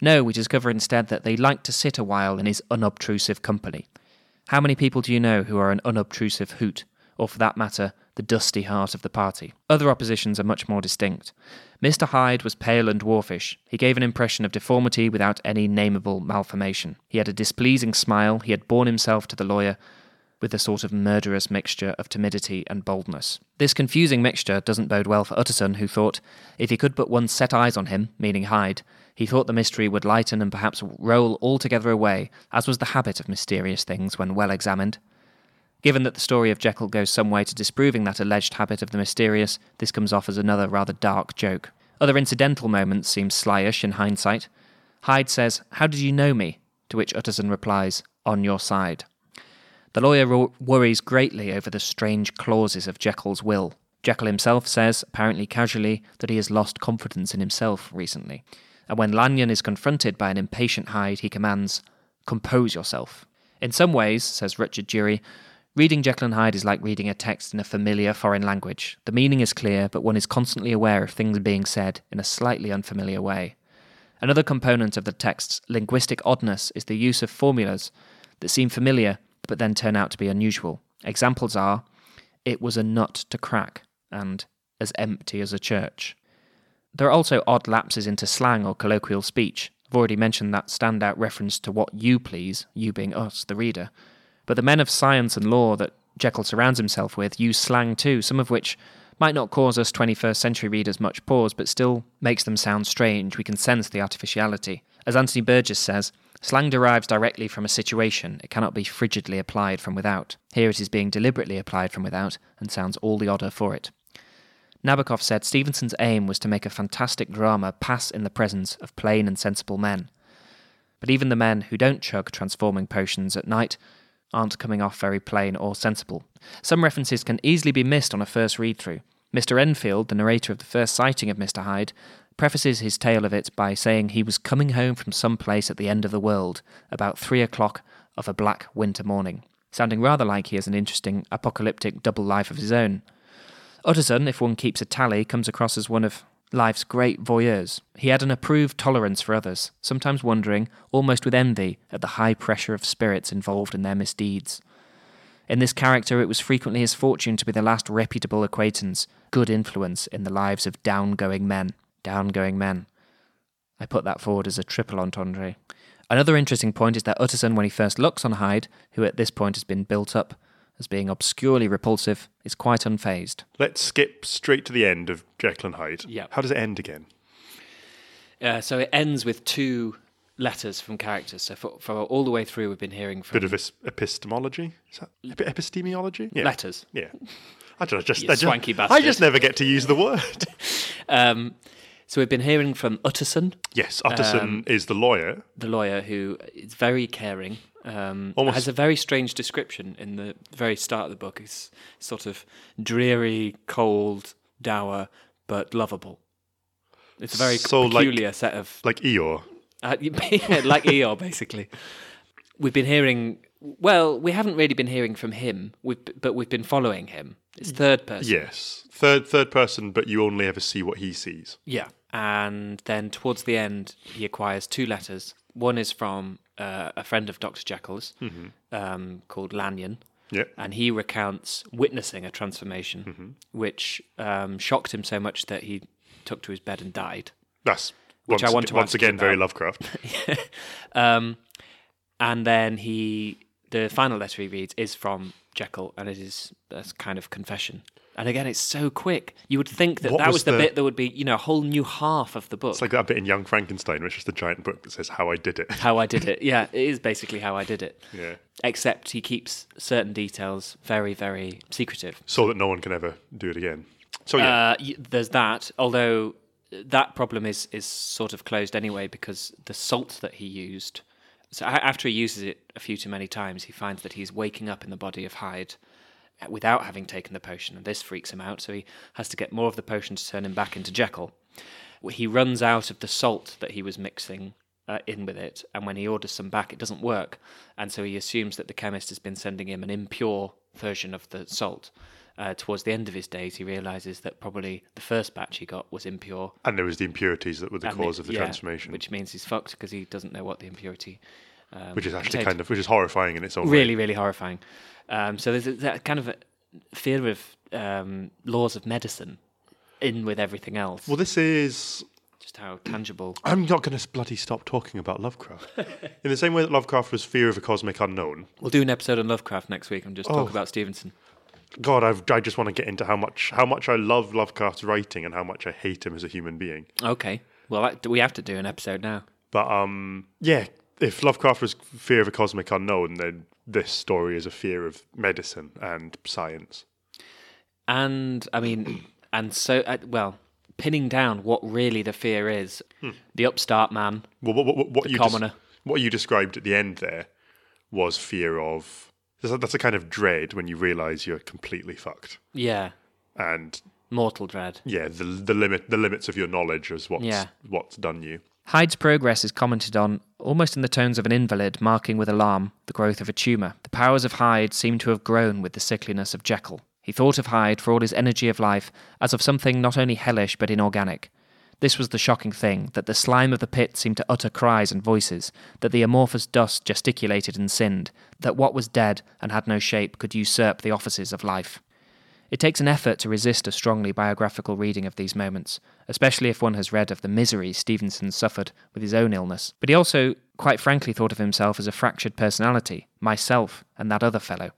No, we discover instead that they like to sit a while in his unobtrusive company. How many people do you know who are an unobtrusive hoot, or for that matter, the dusty heart of the party? Other oppositions are much more distinct. Mr. Hyde was pale and dwarfish. He gave an impression of deformity without any nameable malformation. He had a displeasing smile. He had borne himself to the lawyer with a sort of murderous mixture of timidity and boldness. This confusing mixture doesn't bode well for Utterson, who thought if he could but once set eyes on him, meaning Hyde, he thought the mystery would lighten and perhaps roll altogether away, as was the habit of mysterious things when well examined. Given that the story of Jekyll goes some way to disproving that alleged habit of the mysterious, this comes off as another rather dark joke. Other incidental moments seem slyish in hindsight. Hyde says, How did you know me? To which Utterson replies, On your side. The lawyer ro- worries greatly over the strange clauses of Jekyll's will. Jekyll himself says, apparently casually, that he has lost confidence in himself recently. And when Lanyon is confronted by an impatient Hyde, he commands, Compose yourself. In some ways, says Richard Dury, reading Jekyll and Hyde is like reading a text in a familiar foreign language. The meaning is clear, but one is constantly aware of things being said in a slightly unfamiliar way. Another component of the text's linguistic oddness is the use of formulas that seem familiar but then turn out to be unusual. Examples are it was a nut to crack and as empty as a church. There are also odd lapses into slang or colloquial speech. I've already mentioned that standout reference to what you please, you being us, the reader. But the men of science and law that Jekyll surrounds himself with use slang too, some of which might not cause us 21st century readers much pause, but still makes them sound strange. We can sense the artificiality. As Anthony Burgess says, Slang derives directly from a situation, it cannot be frigidly applied from without. Here it is being deliberately applied from without, and sounds all the odder for it. Nabokov said Stevenson's aim was to make a fantastic drama pass in the presence of plain and sensible men. But even the men who don't chug transforming potions at night aren't coming off very plain or sensible. Some references can easily be missed on a first read through. Mr. Enfield, the narrator of the first sighting of Mr. Hyde, prefaces his tale of it by saying he was coming home from some place at the end of the world about three o'clock of a black winter morning, sounding rather like he has an interesting apocalyptic double life of his own. Utterson, if one keeps a tally, comes across as one of life's great voyeurs. He had an approved tolerance for others, sometimes wondering, almost with envy, at the high pressure of spirits involved in their misdeeds. In this character, it was frequently his fortune to be the last reputable acquaintance, good influence in the lives of down-going men. Down-going men. I put that forward as a triple entendre. Another interesting point is that Utterson, when he first looks on Hyde, who at this point has been built up as being obscurely repulsive, is quite unfazed. Let's skip straight to the end of Jekyll and Hyde. Yeah. How does it end again? Uh, so it ends with two letters from characters. So for, for all the way through, we've been hearing from Bit of epistemology? Is that epi- epistemology? Yeah. letters. Yeah. I don't know. Just, You I, just swanky I just never get to use the word. <laughs> Um, so we've been hearing from Utterson, yes, Utterson Um, is the lawyer. the lawyer, who is very caring. Um, Almost- has a very strange description in the very start of the book. It's sort of dreary, cold, dour, but lovable. It's a very So, like- peculiar set of Like Eeyore. Uh, <laughs> yeah, like Eeyore, basically. We've been hearing. Well, we haven't really been hearing from him, we've, but we've been following him. It's third person. Yes. Third third person, but you only ever see what he sees. Yeah. And then towards the end, he acquires two letters. One is from uh, a friend of Dr. Jekyll's um, called Lanyon. Yeah. And he recounts witnessing a transformation, which um, shocked him so much that he took to his bed and died. That's Which once, I want to once again very. Lovecraft. <laughs> Um, and then he, the final letter he reads is from Jekyll, and it is a kind of confession. And again, it's so quick. You would think that What that was was, the, the- bit that would be, you know, a whole new half of the book. It's like that bit in Young Frankenstein, which is the giant book that says how I did it. how I did it. <laughs> Yeah, it is basically how I did it. yeah. Except he keeps certain details very, very secretive. So that no one can ever do it again. So yeah. Uh, y- there's that, although that problem is is sort of closed anyway because the salt that he used. So after he uses it a few too many times, he finds that he's waking up in the body of Hyde uh, without having taken the potion, and this freaks him out. So he has to get more of the potion to turn him back into Jekyll. He runs out of the salt that he was mixing uh, in with it, and when he orders some back, it doesn't work, and so he assumes that the chemist has been sending him an impure version of the salt. Uh, towards the end of his days, he realizes that probably the first batch he got was impure. and there was the impurities that were the and cause it- of the yeah, transformation, which, means he's fucked because he doesn't know what the impurity. Um, which is actually contained. kind of which is horrifying in its own way. really, really horrifying. Um, so there's a- that kind of a fear of um, laws of medicine in with everything else. Well, this is. just how tangible. I'm not going to bloody stop talking about Lovecraft. <laughs> in the same way that Lovecraft was fear of a cosmic unknown. We'll do an episode on Lovecraft next week and just talk Oh. about Stevenson. God, I've, I just want to get into how much how much I love Lovecraft's writing and how much I hate him as a human being. Okay. Well, that- we have to do an episode now. But um, yeah, if Lovecraft was fear of a cosmic unknown, then this story is a fear of medicine and science. And I mean, and so uh, well, pinning down what really the fear is. The upstart man. Well, what, what, what you commoner. what you described at the end there was fear of that's a, kind of dread when you realise you're completely fucked, Yeah. and Mortal dread. yeah, the the limit the limits of your knowledge is what's Yeah. what's done you. Hyde's progress is commented on almost in the tones of an invalid marking with alarm the growth of a tumour. The powers of Hyde seem to have grown with the sickliness of Jekyll. He thought of Hyde, for all his energy of life, as of something not only hellish but inorganic. This was the shocking thing that the slime of the pit seemed to utter cries and voices, that the amorphous dust gesticulated and sinned, that what was dead and had no shape could usurp the offices of life. It takes an effort to resist a strongly biographical reading of these moments, especially if one has read of the misery Stevenson suffered with his own illness. But he also, quite frankly, thought of himself as a fractured personality, myself and that other fellow.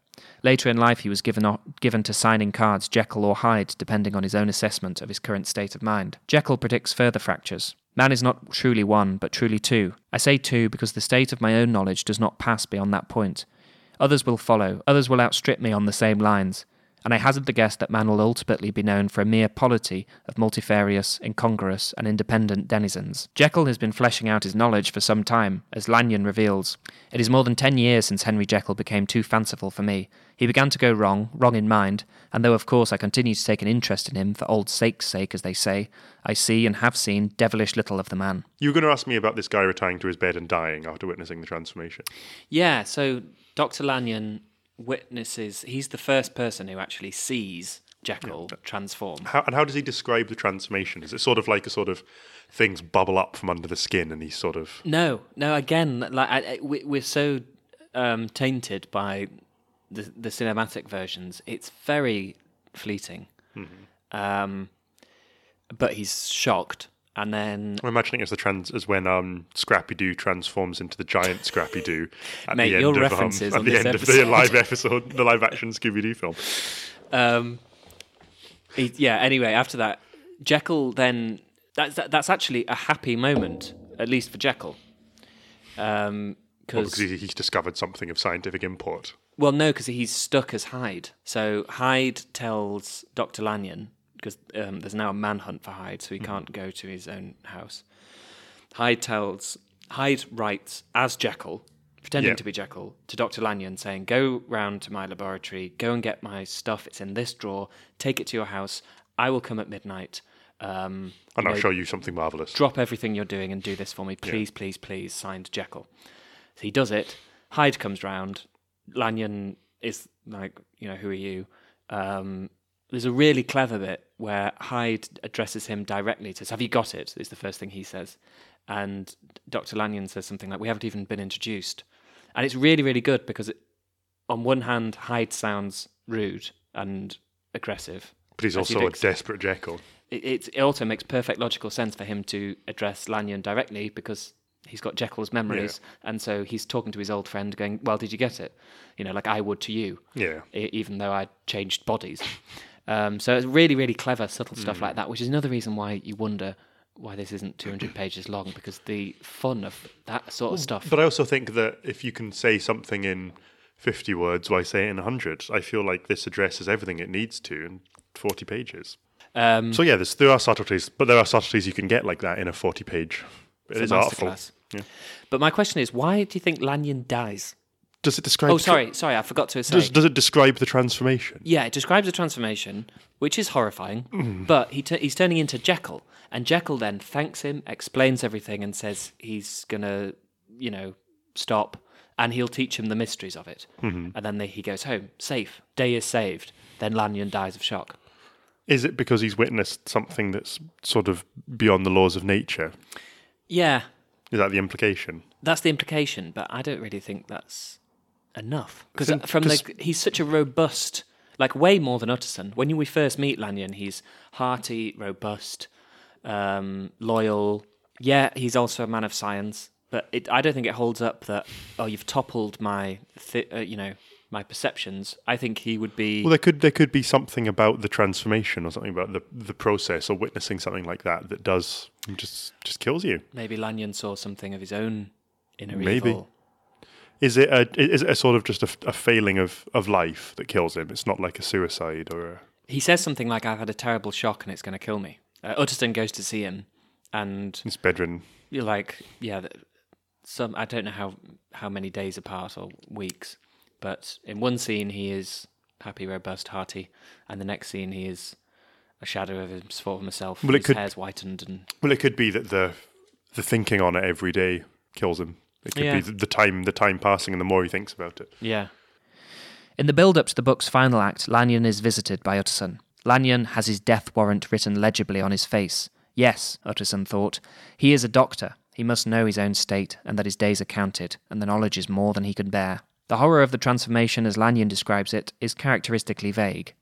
Later in life, he was given, given to signing cards Jekyll or Hyde, depending on his own assessment of his current state of mind. Jekyll predicts further fractures. Man is not truly one, but truly two. I say two because the state of my own knowledge does not pass beyond that point. Others will follow, others will outstrip me on the same lines, and I hazard the guess that man will ultimately be known for a mere polity of multifarious, incongruous, and independent denizens. Jekyll has been fleshing out his knowledge for some time, as Lanyon reveals. It is more than ten years since Henry Jekyll became too fanciful for me. He began to go wrong, wrong in mind, and though of course I continue to take an interest in him for old sake's sake, as they say, I see and have seen devilish little of the man. You were going to ask me about this guy retiring to his bed and dying after witnessing the transformation. Yeah. So Dr. Lanyon witnesses. He's the first person who actually sees Jekyll transform. How, and how does he describe the transformation? Is it sort of like a sort of things bubble up from under the skin, and he's sort of No, no. Again, like I, I, we, we're so um, tainted by the the cinematic versions. It's very fleeting. Um, but he's shocked, and then I'm imagining as the trans as when um, Scrappy Doo transforms into the giant Scrappy Doo <laughs> at Mate, the end of um, at the end of the live episode, the live action Scooby Doo film. Um, he, yeah. Anyway, after that, Jekyll then that's that, that's actually a happy moment, at least for Jekyll. Um, Well, because because he, he's discovered something of scientific import. well, no, because he's stuck as Hyde. So Hyde tells Doctor Lanyon because um, there's now a manhunt for Hyde, so he can't go to his own house. Hyde tells Hyde writes as Jekyll, pretending Yeah. to be Jekyll, to Doctor Lanyon, saying, "Go round to my laboratory, go and get my stuff. It's in this drawer. Take it to your house. I will come at midnight." Um, And I'll know, show you something marvelous. drop everything you're doing and do this for me, please, please, please. Signed Jekyll. So he does it. Hyde comes round. Lanyon is like, you know, who are you? Um, there's a really clever bit where Hyde addresses him directly. Says, "Have you got it?" Is the first thing he says, and Doctor Lanyon says something like, "We haven't even been introduced," and it's really, really good because, it, on one hand, Hyde sounds rude and aggressive, But he's also a desperate Jekyll. it, it, also makes perfect logical sense for him to address Lanyon directly because he's got Jekyll's memories, and so he's talking to his old friend, going, "Well, did you get it? You know, like I would to you, Yeah. even though I changed bodies." Um, so it's really, really clever, subtle stuff like that, which is another reason why you wonder why this isn't 200 <clears throat> pages long because the fun of that sort of stuff. But I also think that if you can say something in 50 words, why say it in 100? I feel like this addresses everything it needs to in 40 pages. Um, So, yeah, there are subtleties, but there are subtleties you can get like that in a 40 page. It it's artful. Yeah. But my question is, why do you think Lanyon dies? Does it describe? Oh, sorry, sorry, I forgot to say. Does, does it describe the transformation? Yeah, it describes the transformation, which is horrifying. Mm. But he t- he's turning into Jekyll, and Jekyll then thanks him, explains everything, and says he's gonna, you know, stop, and he'll teach him the mysteries of it. Mm-hmm. And then they, he goes home, safe. Day is saved. Then Lanyon dies of shock. Is it because he's witnessed something that's sort of beyond the laws of nature? Yeah, Is that the implication? that's the implication, but I don't really think that's enough because Think- from the he's such a robust, like way more than Utterson. When we first meet Lanyon, he's hearty, robust, um, loyal. Yeah, he's also a man of science, but it, I don't think it holds up that oh you've toppled my th- uh, you know my perceptions. I think he would be Well, there could there could be something about the transformation or something about the the process or witnessing something like that that does just just kills you. maybe Lanyon saw something of his own inner Maybe. evil. Is it a is it a sort of just a, a failing of of life that kills him? It's not like a suicide or a, He says something like, "I've had a terrible shock and it's going to kill me." Uh, Utterson goes to see him, and it's bedridden. you're like, yeah, some I don't know how how many days apart or weeks, but in one scene he is happy, robust, hearty, and the next scene he is a shadow of his former self. Well, it his could- hair's whitened, and Well, it could be that the the thinking on it every day kills him. It could Yeah. be the, time the time passing and the more he thinks about it. yeah, In the build up to the book's final act, Lanyon is visited by Utterson. Lanyon has his death warrant written legibly on his face. Yes, Utterson thought, he is a doctor. He must know his own state, and that his days are counted, and the knowledge is more than he can bear. The horror of the transformation, as Lanyon describes it, is characteristically vague.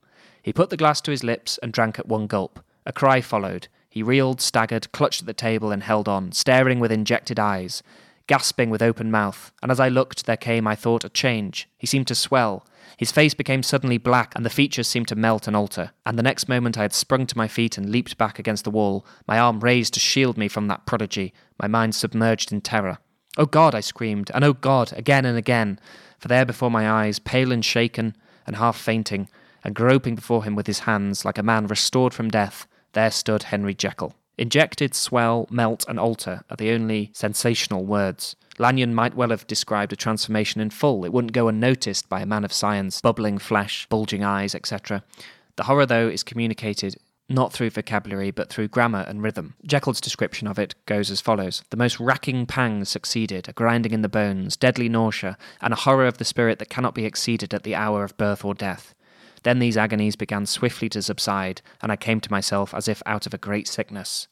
He put the glass to his lips and drank at one gulp. A cry followed. He reeled, staggered, clutched at the table, and held on, staring with injected eyes, gasping with open mouth. And as I looked, there came, I thought, a change. He seemed to swell. His face became suddenly black, and the features seemed to melt and alter. And the next moment I had sprung to my feet and leaped back against the wall, my arm raised to shield me from that prodigy, my mind submerged in terror. Oh God, I screamed, and oh God, again and again, for there before my eyes, pale and shaken, and half fainting, and groping before him with his hands, like a man restored from death, there stood Henry Jekyll. Injected, swell, melt, and alter are the only sensational words. Lanyon might well have described a transformation in full. It wouldn't go unnoticed by a man of science, bubbling flesh, bulging eyes, etc. The horror, though, is communicated not through vocabulary, but through grammar and rhythm. Jekyll's description of it goes as follows The most racking pangs succeeded, a grinding in the bones, deadly nausea, and a horror of the spirit that cannot be exceeded at the hour of birth or death. Then these agonies began swiftly to subside, and I came to myself as if out of a great sickness.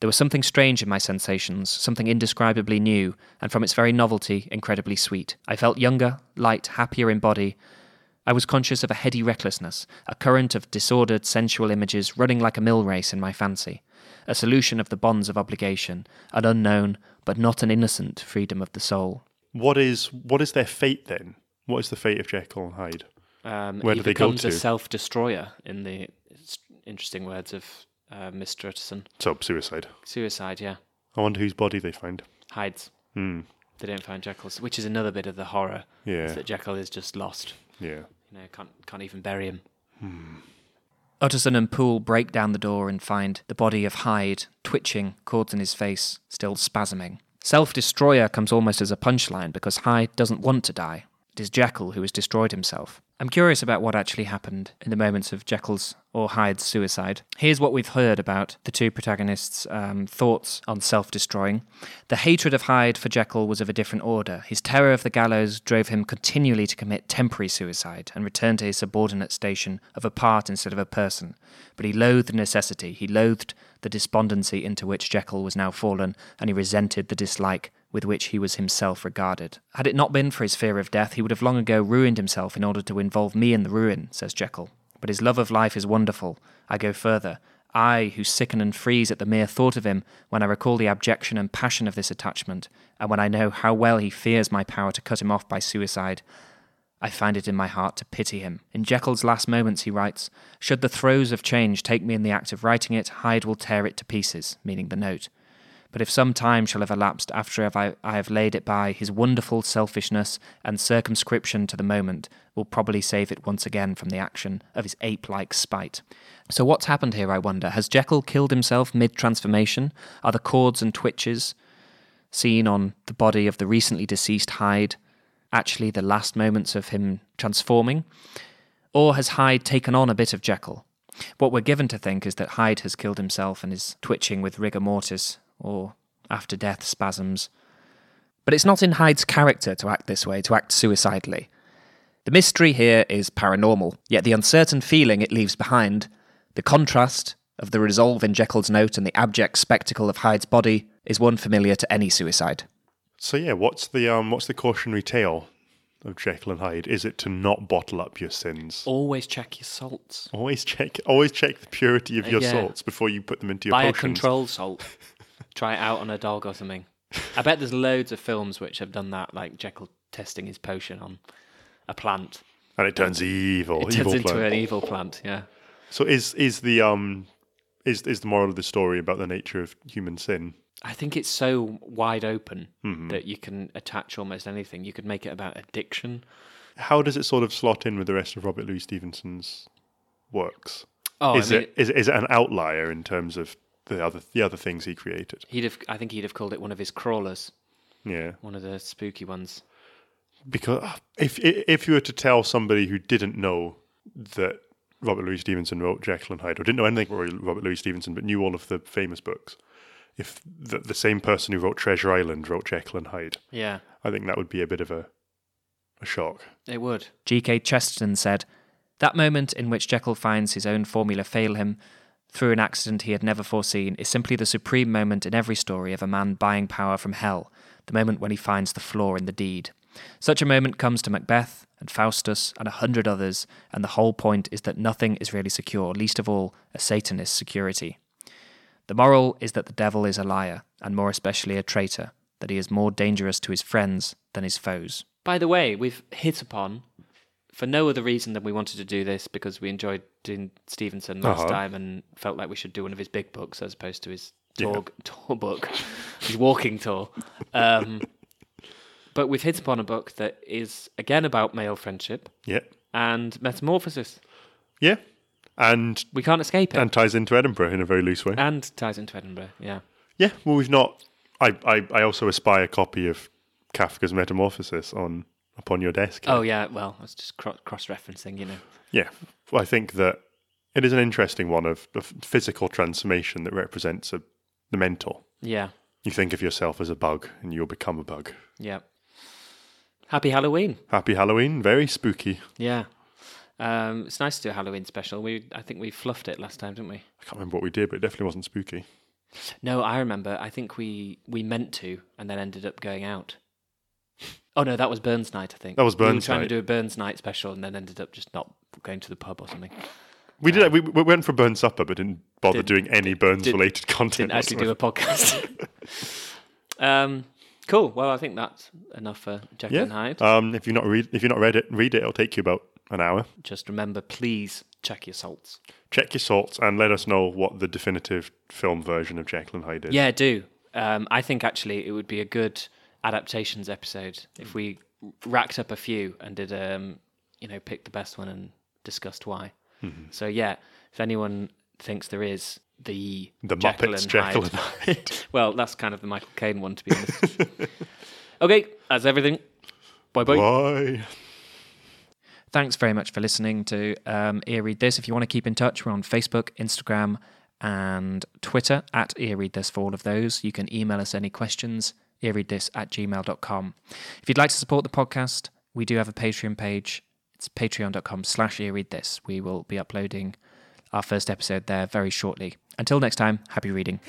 There was something strange in my sensations, something indescribably new, and from its very novelty, incredibly sweet. I felt younger, light, happier in body. I was conscious of a heady recklessness, a current of disordered sensual images running like a mill race in my fancy, a solution of the bonds of obligation, an unknown, but not an innocent, freedom of the soul. What is what is their fate then? What is the fate of Jekyll and Hyde? Um, Where he do they go becomes a self-destroyer, in the interesting words of uh, Mr. Utterson. So suicide. Suicide, yeah. I wonder whose body they find. Hyde's. Hmm. They don't find Jekyll's, which is another bit of the horror. Yeah. Is that Jekyll is just lost. Yeah. You know, can't can't even bury him. Utterson and Poole break down the door and find the body of Hyde, twitching, cords in his face, still spasming. Self destroyer comes almost as a punchline because Hyde doesn't want to die. It is Jekyll who has destroyed himself. I'm curious about what actually happened in the moments of Jekyll's or Hyde's suicide. Here's what we've heard about the two protagonists' um, thoughts on self destroying. The hatred of Hyde for Jekyll was of a different order. His terror of the gallows drove him continually to commit temporary suicide and return to his subordinate station of a part instead of a person. But he loathed necessity, he loathed the despondency into which Jekyll was now fallen, and he resented the dislike with which he was himself regarded. Had it not been for his fear of death, he would have long ago ruined himself in order to involve me in the ruin, says Jekyll. But his love of life is wonderful. I go further. I, who sicken and freeze at the mere thought of him, when I recall the abjection and passion of this attachment, and when I know how well he fears my power to cut him off by suicide, I find it in my heart to pity him. In Jekyll's last moments, he writes, Should the throes of change take me in the act of writing it, Hyde will tear it to pieces, meaning the note. But if some time shall have elapsed after I have laid it by, his wonderful selfishness and circumscription to the moment will probably save it once again from the action of his ape like spite. So, what's happened here, I wonder? Has Jekyll killed himself mid transformation? Are the cords and twitches seen on the body of the recently deceased Hyde actually the last moments of him transforming? Or has Hyde taken on a bit of Jekyll? What we're given to think is that Hyde has killed himself and is twitching with rigor mortis or after death spasms. But it's not in Hyde's character to act this way, to act suicidally. The mystery here is paranormal, yet the uncertain feeling it leaves behind, the contrast of the resolve in Jekyll's note and the abject spectacle of Hyde's body, is one familiar to any suicide. So yeah, what's the um what's the cautionary tale of Jekyll and Hyde? Is it to not bottle up your sins? Always check your salts. Always check always check the purity of your Yeah. salts before you put them into your Buy a potions. control salt. <laughs> Try it out on a dog or something. I bet there's loads of films which have done that, like Jekyll testing his potion on a plant. and it turns evil. It turns evil into plant. an evil plant. Yeah. So is is the um is is the moral of the story about the nature of human sin? I think it's so wide open Mm-hmm. that you can attach almost anything. You could make it about addiction. How does it sort of slot in with the rest of Robert Louis Stevenson's works? Oh, is I mean, it is, is it an outlier in terms of the other the other things he created? he'd have. I think he'd have called it one of his crawlers, Yeah, one of the spooky ones. because uh, if if you were to tell somebody who didn't know that Robert Louis Stevenson wrote Jekyll and Hyde, or didn't know anything about Robert Louis Stevenson, but knew all of the famous books, if the, the same person who wrote Treasure Island wrote Jekyll and Hyde, Yeah, I think that would be a bit of a a shock. it would. G.K. Chesterton said, That moment in which Jekyll finds his own formula fail him through an accident he had never foreseen is simply the supreme moment in every story of a man buying power from hell, the moment when he finds the flaw in the deed. Such a moment comes to Macbeth and Faustus and a hundred others, and the whole point is that nothing is really secure, least of all a Satanist's security. The moral is that the devil is a liar, and more especially a traitor, that he is more dangerous to his friends than his foes. By the way, we've hit upon, for no other reason than we wanted to do this because we enjoyed doing Stevenson last Uh-huh. time and felt like we should do one of his big books as opposed to his Yeah. tour, tour book, his walking tour. Um, <laughs> but we've hit upon a book that is again about male friendship Yeah, and metamorphosis. yeah, and We can't escape it. and ties into Edinburgh in a very loose way. and ties into Edinburgh. Yeah. Yeah, well, we've not. I, I, I also espy a copy of Kafka's Metamorphosis on upon your desk. Oh yeah. Well, I was just cross-referencing. You know. yeah. Well, I think that it is an interesting one of, of physical transformation that represents a, the mental. Yeah. You think of yourself as a bug, and you'll become a bug. Yeah. Happy Halloween. Happy Halloween, very spooky. Yeah. Um, it's nice to do a Halloween special. We, I think we fluffed it last time, didn't we? I can't remember what we did, but it definitely wasn't spooky. No, I remember. I think we we meant to, and then ended up going out. Oh no, that was Burns night. I think That was Burns. We were trying night. to do a Burns night special, and then ended up just not going to the pub or something. We did. We, we went for Burns Supper, but didn't bother Didn't- doing any Burns related content. Didn't actually do a podcast. <laughs> um, cool. Well, I think that's enough for Jekyll and Hyde. Yeah. Um, if you've not read, if you've not read it, read it. It'll take you about an hour. Just remember, please check your salts. Check your salts and let us know what the definitive film version of Jekyll and Hyde is. Yeah, do. Um, I think actually it would be a good adaptations episode if we racked up a few and did, um, you know, pick the best one and discussed why. Mm-hmm. So yeah, if anyone thinks there is the The Jekyll Muppets and Jekyll Hyde- and Hyde. <laughs> well, that's kind of the Michael Caine one, to be honest. <laughs> okay, that's everything. Bye bye. Bye. Thanks very much for listening to um, Ear Read This. If you want to keep in touch, we're on Facebook, Instagram, and Twitter at Ear Read This for all of those. You can email us any questions, earreadthis at gmail.com. If you'd like to support the podcast, we do have a Patreon page. It's patreon.com slash earreadthis. We will be uploading our first episode there very shortly. Until next time, happy reading.